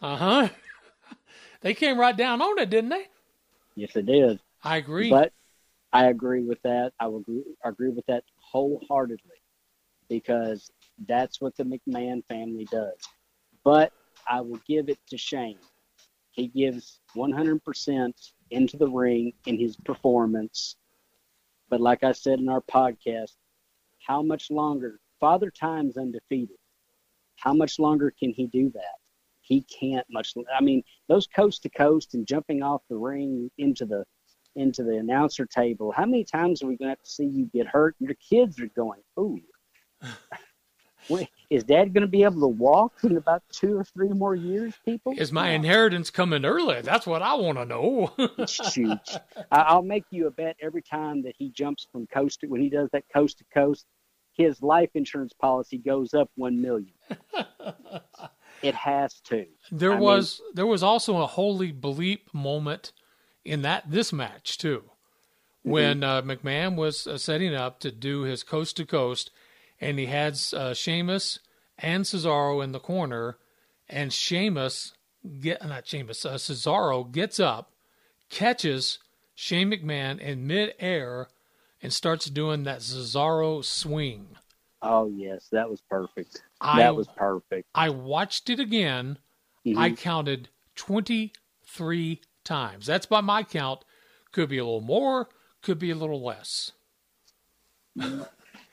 Uh huh. they came right down on it, didn't they? Yes, it did. I agree. But I agree with that. I will agree, agree with that wholeheartedly because that's what the McMahon family does. But I will give it to Shane. He gives 100% into the ring in his performance. But like I said in our podcast, how much longer? Father Time's undefeated. How much longer can he do that? He can't much. I mean, those coast to coast and jumping off the ring into the into the announcer table. How many times are we going to have to see you get hurt? Your kids are going, ooh. Wait, is dad going to be able to walk in about two or three more years, people? Is my inheritance coming early? That's what I want to know. Shoot. I'll make you a bet every time that he jumps from coast to, when he does that coast to coast, his life insurance policy goes up one million. it has to. There I mean, was there was also a holy bleep moment in that this match too, when uh, McMahon was uh, setting up to do his coast to coast, and he had uh, Sheamus and Cesaro in the corner, and Sheamus get not Sheamus uh, Cesaro gets up, catches Shane McMahon in midair, and starts doing that Cesaro swing. Oh yes, that was perfect. I- that was perfect. I watched it again. I counted 23 times. That's by my count. Could be a little more, could be a little less.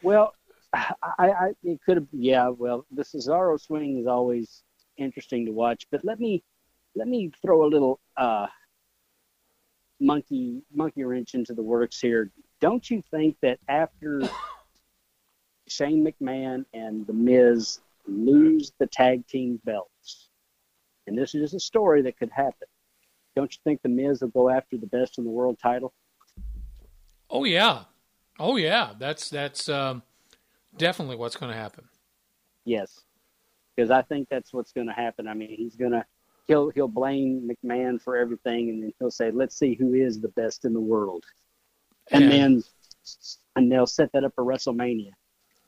Well, I, I it could have yeah. Well, the Cesaro swing is always interesting to watch, but let me let me throw a little uh, monkey monkey wrench into the works here. Don't you think that after Shane McMahon and The Miz lose the tag team belts, and this is just a story that could happen, don't you think The Miz will go after the best in the world title? Oh yeah. Oh yeah. That's that's um, definitely what's going to happen. Yes, because I think that's what's going to happen. I mean, he's going to he'll he'll blame McMahon for everything, and then he'll say, "Let's see who is the best in the world," and, And- then and they'll set that up for WrestleMania.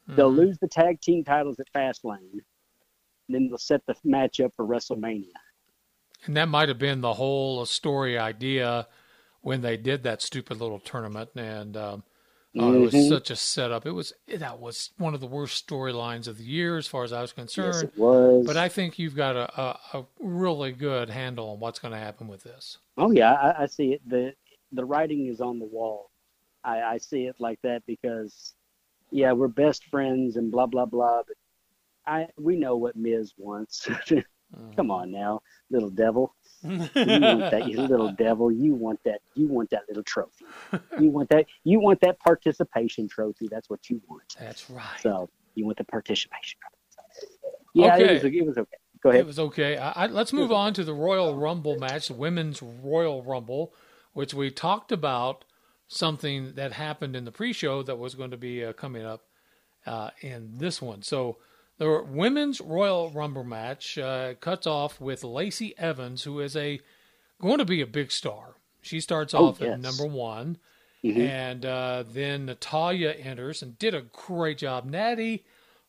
They'll Mhm. lose the tag team titles at Fastlane, and then they'll set the match up for WrestleMania. And that might have been the whole story idea when they did that stupid little tournament. And um, oh, it was Mhm. such a setup. It was that was one of the worst storylines of the year, as far as I was concerned. Yes, it was. But I think you've got a, a, a really good handle on what's going to happen with this. Oh yeah, I, I see it. the The writing is on the wall. I, I see it like that because yeah, we're best friends and blah blah blah. But I we know what Miz wants. Come on now, little devil. You want that, you little devil. You want that. You want that little trophy. You want that. You want that participation trophy. That's what you want. That's right. So you want the participation trophy. Yeah, Okay. it, was, it was okay. Go ahead. It was okay. I, I, let's move on to the Royal Rumble match, the Women's Royal Rumble, which we talked about something that happened in the pre-show that was going to be uh, coming up uh, in this one. So the Women's Royal Rumble match uh, cuts off with Lacey Evans, who is a going to be a big star. She starts Oh, off at number one, Mhm. and uh, then Natalya enters and did a great job. Natty,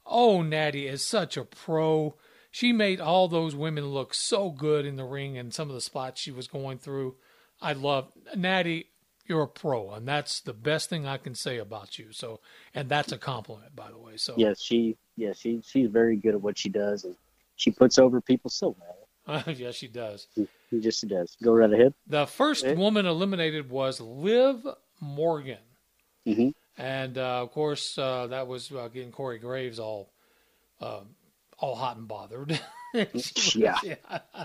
oh Natty is such a pro. She made all those women look so good in the ring and some of the spots she was going through. I love Natty. You're a pro, and that's the best thing I can say about you. So, and that's a compliment, by the way. So, Yes, she. Yes, she. She's very good at what she does, and she puts over people so well. yes, she does. She just does. Go right ahead. The first Eh? woman eliminated was Liv Morgan. Mhm. And uh, of course, uh, that was uh, getting Corey Graves all, uh, all hot and bothered. She was- Yeah.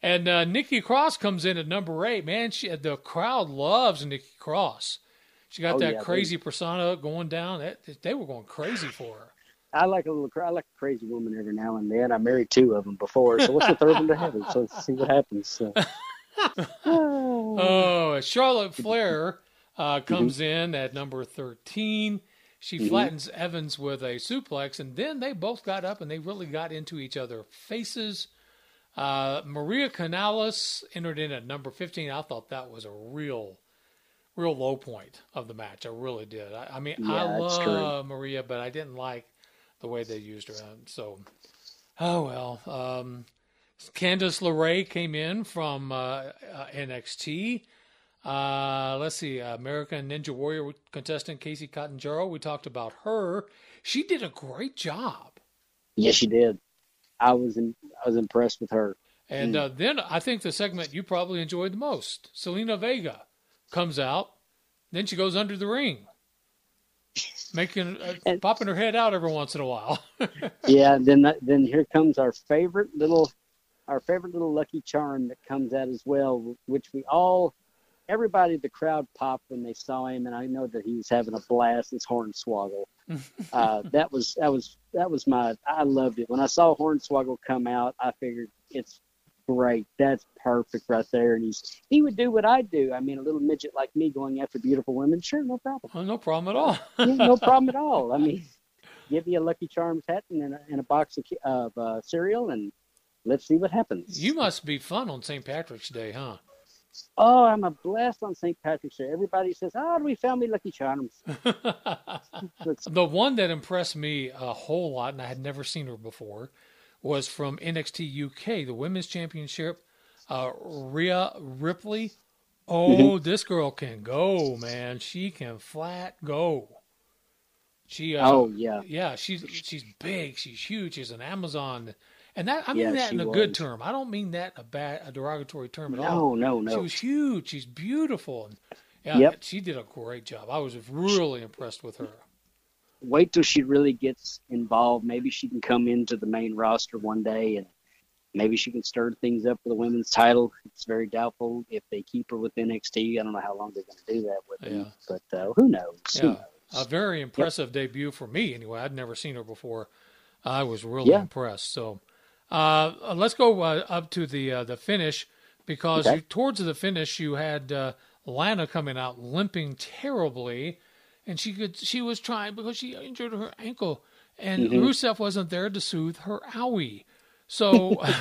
And uh, Nikki Cross comes in at number eight. Man, she the crowd loves Nikki Cross. She got Oh, that yeah, they- crazy persona going down. That they were going crazy for her. I like a little. cra- I like a crazy woman every now and then. I married two of them before, so what's the third one to heaven? So let's see what happens. So. Oh, Charlotte Flair uh, Mm-hmm. comes in at number 13. She Mhm. flattens Evans with a suplex, and then they both got up and they really got into each other's faces. Uh, Maria Kanellis entered in at number 15. I thought that was a real, real low point of the match. I really did. I, I mean, I Yeah, true. love Maria, but I didn't like the way they used her. So, oh well. Um, Candice LeRae came in from uh, uh, NXT. Uh, let's see, American Ninja Warrior contestant Kacy Catanzaro. We talked about her. She did a great job. Yes, she did. I was in, I was impressed with her. And Mm. uh, then I think the segment you probably enjoyed the most, Zelina Vega comes out, then she goes under the ring, making uh, popping her head out every once in a while. yeah, then that, then here comes our favorite little our favorite little lucky charm that comes out as well, which we all everybody the crowd popped when they saw him, and I know that he was having a blast. It's Hornswoggle. uh, that was that was that was my I loved it when I saw Hornswoggle come out. I figured it's great. That's perfect right there. And he's he would do what I do. I mean, a little midget like me going after beautiful women, sure, no problem. Oh, no problem at all. Yeah, no problem at all. I mean, give me a Lucky Charms hat and a, and a box of, of uh, cereal, and let's see what happens. you must be fun on St. Patrick's Day, huh? Oh, I'm a blast on St. Patrick's Day. Everybody says, "Oh, we found me Lucky Charms." The one that impressed me a whole lot, and I had never seen her before, was from NXT UK, the Women's Championship. Uh, Rhea Ripley. Oh, Mm-hmm. this girl can go, man. She can flat go. She. Uh, Oh, yeah. Yeah, she's she's big. She's huge. She's an Amazon, and that I mean Yeah, that in a good term. I don't mean that a bad, a derogatory term at No, all. no, no. She was huge. She's beautiful. And, yeah, Yep. she did a great job. I was really impressed with her. Wait till she really gets involved. Maybe she can come into the main roster one day, and maybe she can stir things up for the women's title. It's very doubtful if they keep her with NXT. I don't know how long they're going to do that with Yeah. them, but uh, who knows? Who knows? a very impressive debut for me. Anyway, I'd never seen her before. I was really Yeah. impressed. So, uh, let's go uh, up to the uh, the finish because Okay. you, towards the finish you had uh, Lana coming out limping terribly, and she could she was trying because she injured her ankle, and Mhm. Rusev wasn't there to soothe her owie. So.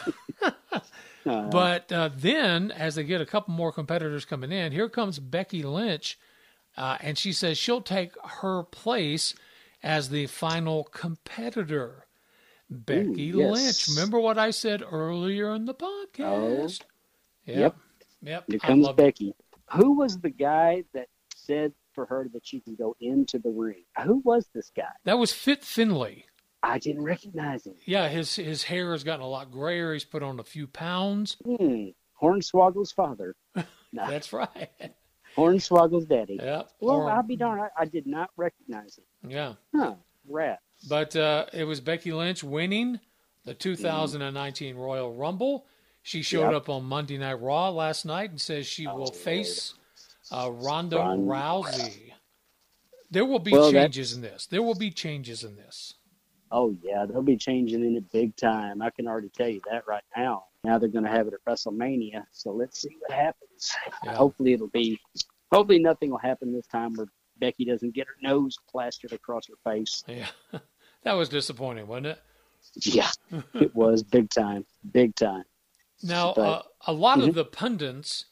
But uh, then, as they get a couple more competitors coming in, here comes Becky Lynch, uh, and she says she'll take her place as the final competitor. Becky yes. Lynch. Remember what I said earlier in the podcast? Yep. Yep. Here comes love it. Becky. Who was the guy that said for her that she can go into the ring? Who was this guy? That was Fit Finlay. I didn't recognize him. Yeah, his his hair has gotten a lot grayer. He's put on a few pounds. Hmm. Hornswoggle's father. No. That's right. Hornswoggle's daddy. Yeah. Well, or- I'll be darned. I, I did not recognize it. yeah. Huh. Rat. But uh, it was Becky Lynch winning the 2019 Royal Rumble. She showed Yep. up on Monday Night Raw last night and says she will face uh, Ronda Ronda. Rousey. There will be Well, changes in this. There will be changes in this. Oh yeah, they'll be changing in it big time. I can already tell you that right now. Now they're going to have it at WrestleMania, so let's see what happens. Yeah. Hopefully it'll be. Hopefully nothing will happen this time where Becky doesn't get her nose plastered across her face. Yeah. that was disappointing, wasn't it? Yeah, it was big time, big time. Now, But- uh, a lot Mhm. of the pundits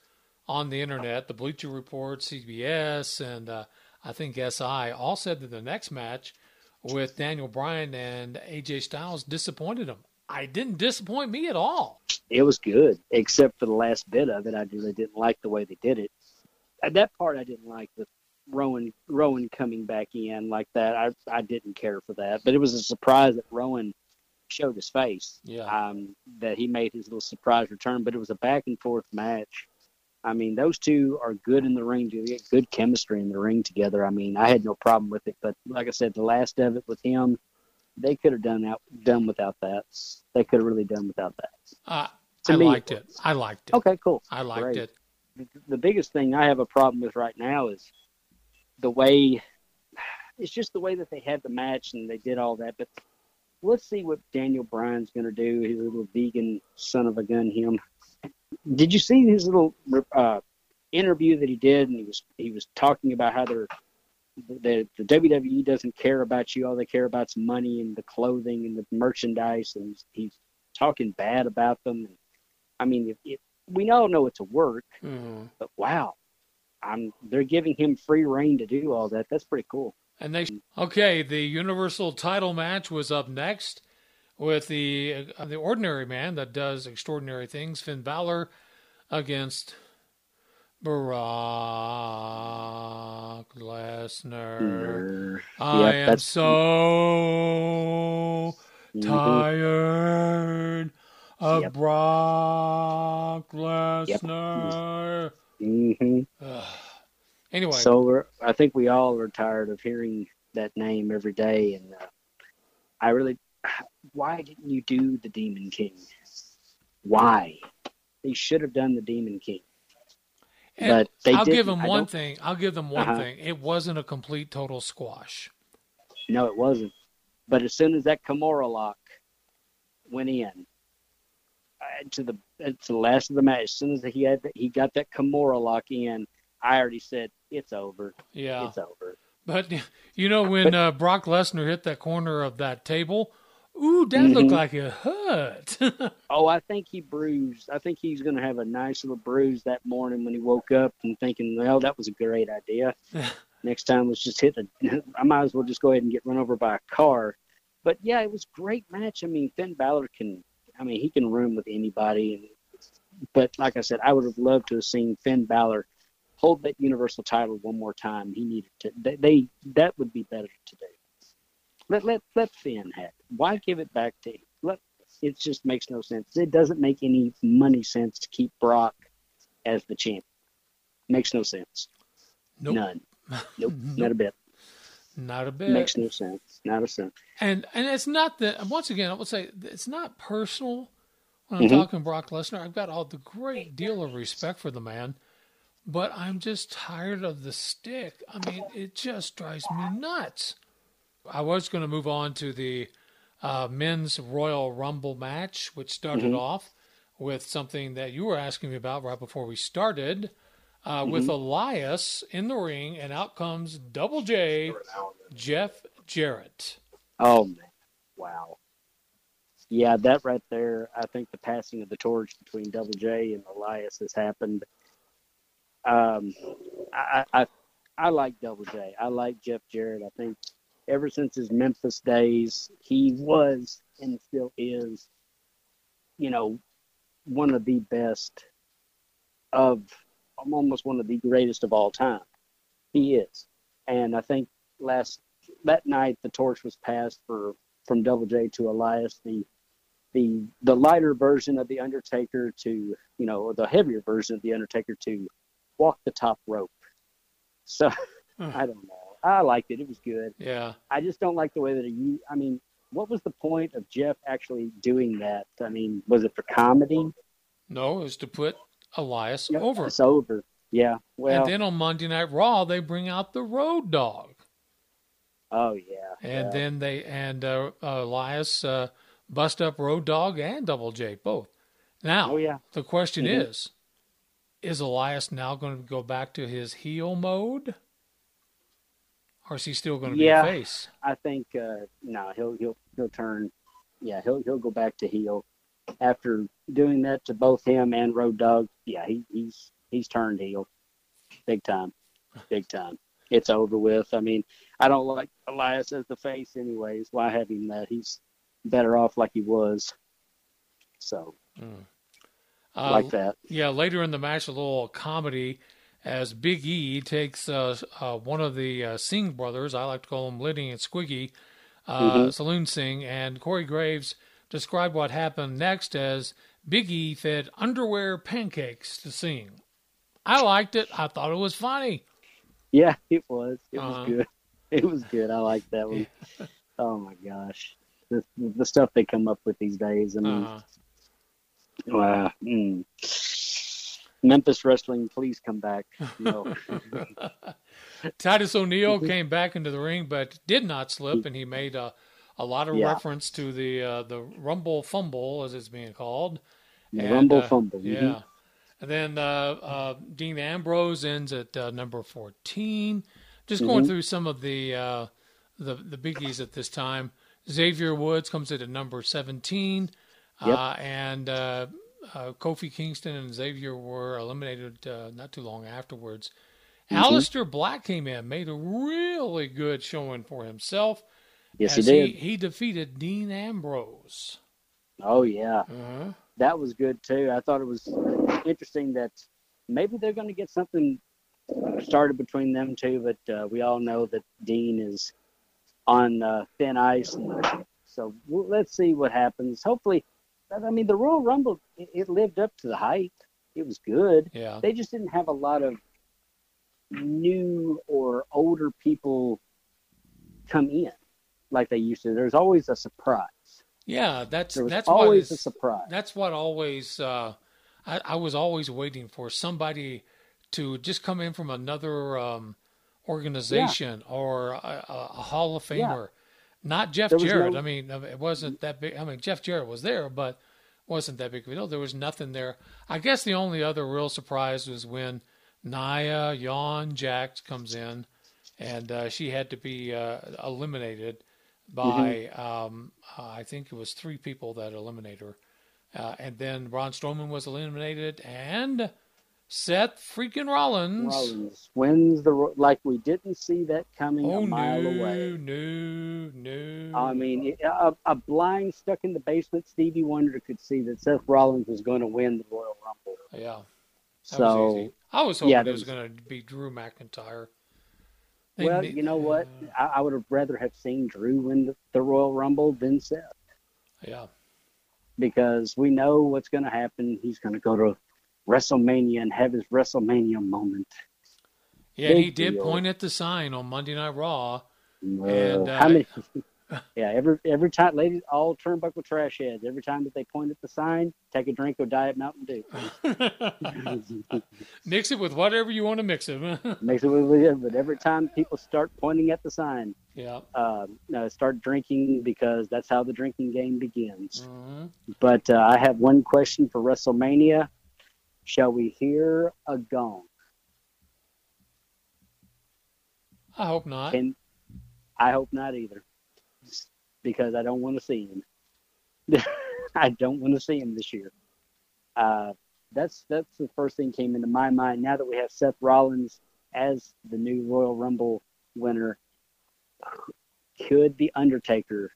on the internet, the Bleacher Report, CBS, and uh, I think SI, all said that the next match with Daniel Bryan and AJ Styles disappointed them. I didn't disappoint me at all. It was good, except for the last bit of it. I really didn't like the way they did it. Uh, That part I didn't like with Rowan Rowan coming back in like that. I I didn't care for that, but it was a surprise that Rowan showed his face. Yeah. Um, that he made his little surprise return, but it was a back and forth match. I mean, those two are good in the ring. They get good chemistry in the ring together. I mean, I had no problem with it, but like I said, the last of it with him, they could have done out done without that. They could have really done without that. Uh, I me, liked it it. I liked it. Okay, cool. I liked Great. it. The- The biggest thing I have a problem with right now is the way it's just the way that they had the match and they did all that. But let's see what Daniel Bryan's going to do. His little vegan son of a gun. Him. Did you see his little uh, interview that he did? And he was he was talking about how they're the, the WWE doesn't care about you. All they care about is money and the clothing and the merchandise. And he's, he's talking bad about them. And I mean, if, if, we all know it's a work, Mhm. but wow, I'm they're giving him free rein to do all that. That's pretty cool. And they okay. The Universal Title match was up next with the uh, the ordinary man that does extraordinary things, Finn Balor, against Brock Lesnar. I Yep, am that's- so Mhm. tired of Yep. Brock Lesnar. hmm Anyway, So I think we all are tired of hearing that name every day, and uh, I really, why didn't you do the Demon King? Why? They should have done the Demon King. And but they I'll give didn't. them I one don't- thing. I'll give them one Uh-huh. thing. It wasn't a complete total squash. No, it wasn't. But as soon as that Kimura lock went in uh, to the uh, to the last of the match, as soon as he had he got that Kimura lock in, I already said it's over. Yeah. it's over. But you know when uh, Brock Lesnar hit that corner of that table, ooh, that looked Mhm. like it hurt. Oh, I think he bruised. I think he's going to have a nice little bruise that morning when he woke up and thinking, well, that was a great idea. Next time, let's just hit the. I might as well just go ahead and get run over by a car. But yeah, it was a great match. I mean, Finn Balor can. I mean, he can room with anybody. And but like I said, I would have loved to have seen Finn Balor hold that Universal title one more time. He needed to. They, they that would be better to do. Let let let Finn have it. Why give it back to him? Let it just makes no sense. It doesn't make any money sense to keep Brock as the champion. Makes no sense. Nope. None. Nope. Not a bit. Not a bit. Makes no sense. Not a sense. And and it's not that. Once again, I would say it's not personal when I'm Mhm. talking Brock Lesnar. I've got all the great deal of respect for the man, but I'm just tired of the stick. I mean, it just drives me nuts. I was going to move on to the uh, men's Royal Rumble match, which started Mhm. off with something that you were asking me about right before we started. Uh, With Mhm. Elias in the ring, and out comes Double J, Jeff Jarrett. Oh man. Wow. Yeah, that right there. I think the passing of the torch between Double J and Elias has happened. Um, I, I I like Double J. I like Jeff Jarrett. I think ever since his Memphis days, he was and still is, you know, one of the best of almost one of the greatest of all time. He is, and I think last that night the torch was passed for from Double J to Elias, the the the lighter version of the Undertaker to you know, or the heavier version of the Undertaker to walk the top rope. So I don't know. I liked it. It was good. Yeah. I just don't like the way that you. I mean, what was the point of Jeff actually doing that? I mean, was it for comedy? No, it was to put Elias over. It's over. Yeah. Well. and then on Monday Night Raw, they bring out the Road Dog. oh yeah. And yeah. then they and uh, uh, Elias uh, bust up Road Dog and Double J both. Now, Oh, yeah. the question Mhm. is: Is Elias now going to go back to his heel mode, or is he still going to yeah, be a face? I think uh, no, he'll he'll he'll turn. Yeah, he'll he'll go back to heel after doing that to both him and Road Dog. Yeah, he, he's he's turned heel, big time, big time. It's over with. I mean, I don't like Elias as the face, anyways. Why have him that? He's better off like he was. So, Uh, like that. Yeah, later in the match, a little comedy as Big E takes uh, uh, one of the uh, Singh brothers, I like to call them Liddy and Squiggy, uh, Mhm. Sunil Singh, and Corey Graves described what happened next as Big E fed underwear pancakes to Singh. I liked it. I thought it was funny. Yeah, it was. It Uh-huh. was good. It was good. I like that one. oh my gosh, the the stuff they come up with these days. I mean, Uh, wow. mm. Memphis wrestling, please come back. No. Titus O'Neil came back into the ring, but did not slip, and he made a, a lot of Yeah. reference to the uh, the Rumble Fumble, as it's being called. The And, Rumble uh, Fumble, mhm. Yeah. And then uh, uh, Dean Ambrose ends at uh, number 14. Just going Mhm. through some of the, uh, the the biggies at this time. Xavier Woods comes in at number 17. Yep. Uh, and uh, Kofi Kingston and Xavier were eliminated uh, not too long afterwards. Mhm. Aleister Black came in, made a really good showing for himself. Yes, he did. He, defeated Dean Ambrose. Oh yeah, Uh-huh. that was good too. I thought it was interesting that maybe they're going to get something started between them two, but uh, we all know that Dean is on uh, thin ice, and so we'll, let's see what happens. Hopefully, I mean the Royal Rumble it, it lived up to the hype. It was good. Yeah. They just didn't have a lot of new or older people come in like they used to. There's always a surprise. Yeah, that's that's always a surprise. That's what always uh, I, I was always waiting for somebody to just come in from another um, organization or a, a, Hall of Yeah. Not Jeff Jarrett. no- I mean, it wasn't that big. I mean, Jeff Jarrett was there, but wasn't that big of a deal. There was nothing there. I guess the only other real surprise was when Nia Yawn Jax comes in, and uh, she had to be uh, eliminated by um, uh, I think it was three people that eliminated her, uh, and then Braun Strowman was eliminated, and Seth freaking Rollins. Rollins wins the like we didn't see that coming Oh a mile no, away. no, no! I mean, a, a blind stuck in the basement Stevie Wonder could see that Seth Rollins was going to win the Royal Rumble. yeah. Was So easy. I was hoping yeah, it was there's- going to be Drew McIntyre. They Well, ma- you know what? I, I would have rather have seen Drew win the, the Royal Rumble than Seth Yeah. because we know what's going to happen. He's going to go to WrestleMania and have his WrestleMania moment. Yeah, he did deal. point at the sign on Monday Night Raw. Uh, And, uh, many? yeah, every every time, ladies, all turnbuckle trash heads. Every time that they point at the sign, take a drink of Diet Mountain Dew. Mix it with whatever you want to mix it. Makes it really good. But every time people start pointing at the sign, yeah. uh, start drinking because that's how the drinking game begins. Mhm. But uh, I have one question for WrestleMania. Shall we hear a gong? I hope not. Can I hope not either, because I don't want to see him. I don't want to see him this year. Uh, that's that's the first thing came into my mind. Now that we have Seth Rollins as the new Royal Rumble winner, could the Undertaker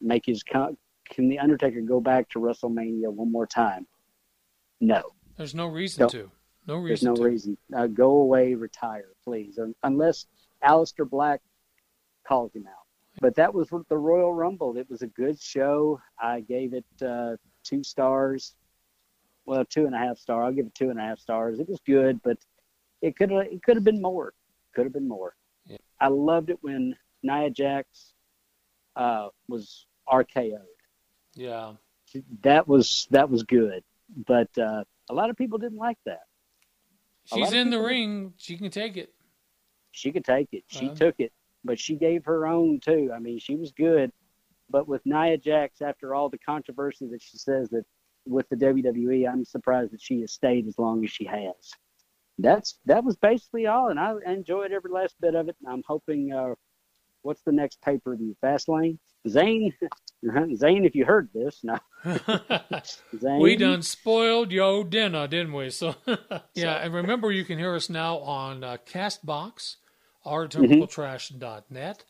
make his can the Undertaker go back to WrestleMania one more time? No. There's no reason No. to. No reason. There's no to. reason. Uh, go away, retire, please, Un- unless Aleister Black calls him out. But that was the Royal Rumble. It was a good show. I gave it uh, two stars. Well, two and a half star. I'll give it two and a half stars. It was good, but it could have it could have been more. Could have been more. Yeah. I loved it when Nia Jax uh, was RKO'd. Yeah. That was that was good, but uh, a lot of people didn't like that. A She's in the ring. She can take it. She could take it. She Uh-huh. took it, but she gave her own too. I mean, she was good, but with Nia Jax, after all the controversy that she says that with the WWE, I'm surprised that she has stayed as long as she has. That's that was basically all, and I enjoyed every last bit of it. And I'm hoping. Uh, what's the next pay per view? Fastlane. Zane, Zane, if you heard this, no. Zane, We done spoiled yo dinner, didn't we? So yeah, and remember you can hear us now on uh, Castbox, rturnbuckletrash.net.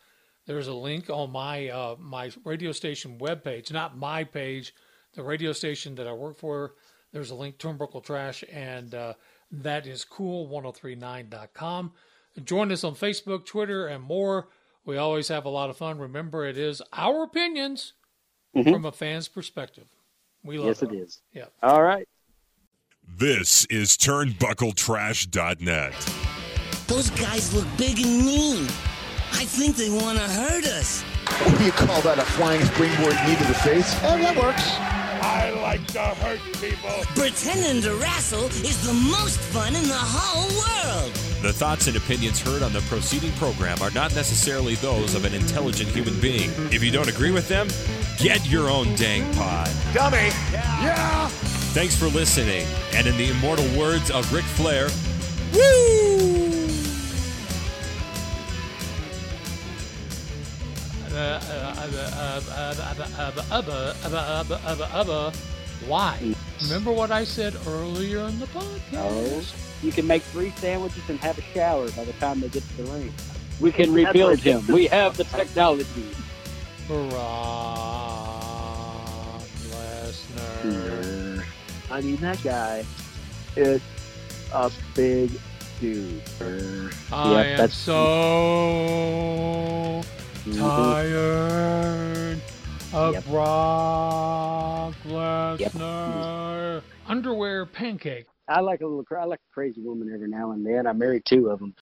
There's a link on my uh, my radio station webpage, not my page, the radio station that I work for. There's a link Turnbuckle Trash, and uh, that is cool1039.com. Join us on Facebook, Twitter, and more. We always have a lot of fun. Remember, it is our opinions mm-hmm. from a fan's perspective. We love Yes, it. it is. Yeah. All right. This is turnbuckletrash.net. Those guys look big and mean. I think they want to hurt us. What do you call that? A flying springboard knee to the face? Oh, that works. I like to hurt people. Pretending to wrestle is the most fun in the whole world. The thoughts and opinions heard on the proceeding program are not necessarily those of an intelligent human being. If you don't agree with them, get your own dang pod. Dummy. Yeah. Thanks for listening. And in the immortal words of Ric Flair, woo! Why? Remember what I said earlier in the podcast? Oh. You can make three sandwiches and have a shower by the time they get to the ring. We can rebuild him. We have the technology. Brock Lesnar. I mean, that guy is a big dude. I Yep, am that's- so mm-hmm. tired of Yep. Brock Lesnar. Underwear pancake. I like a little. I like a crazy woman every now and then. I married two of them.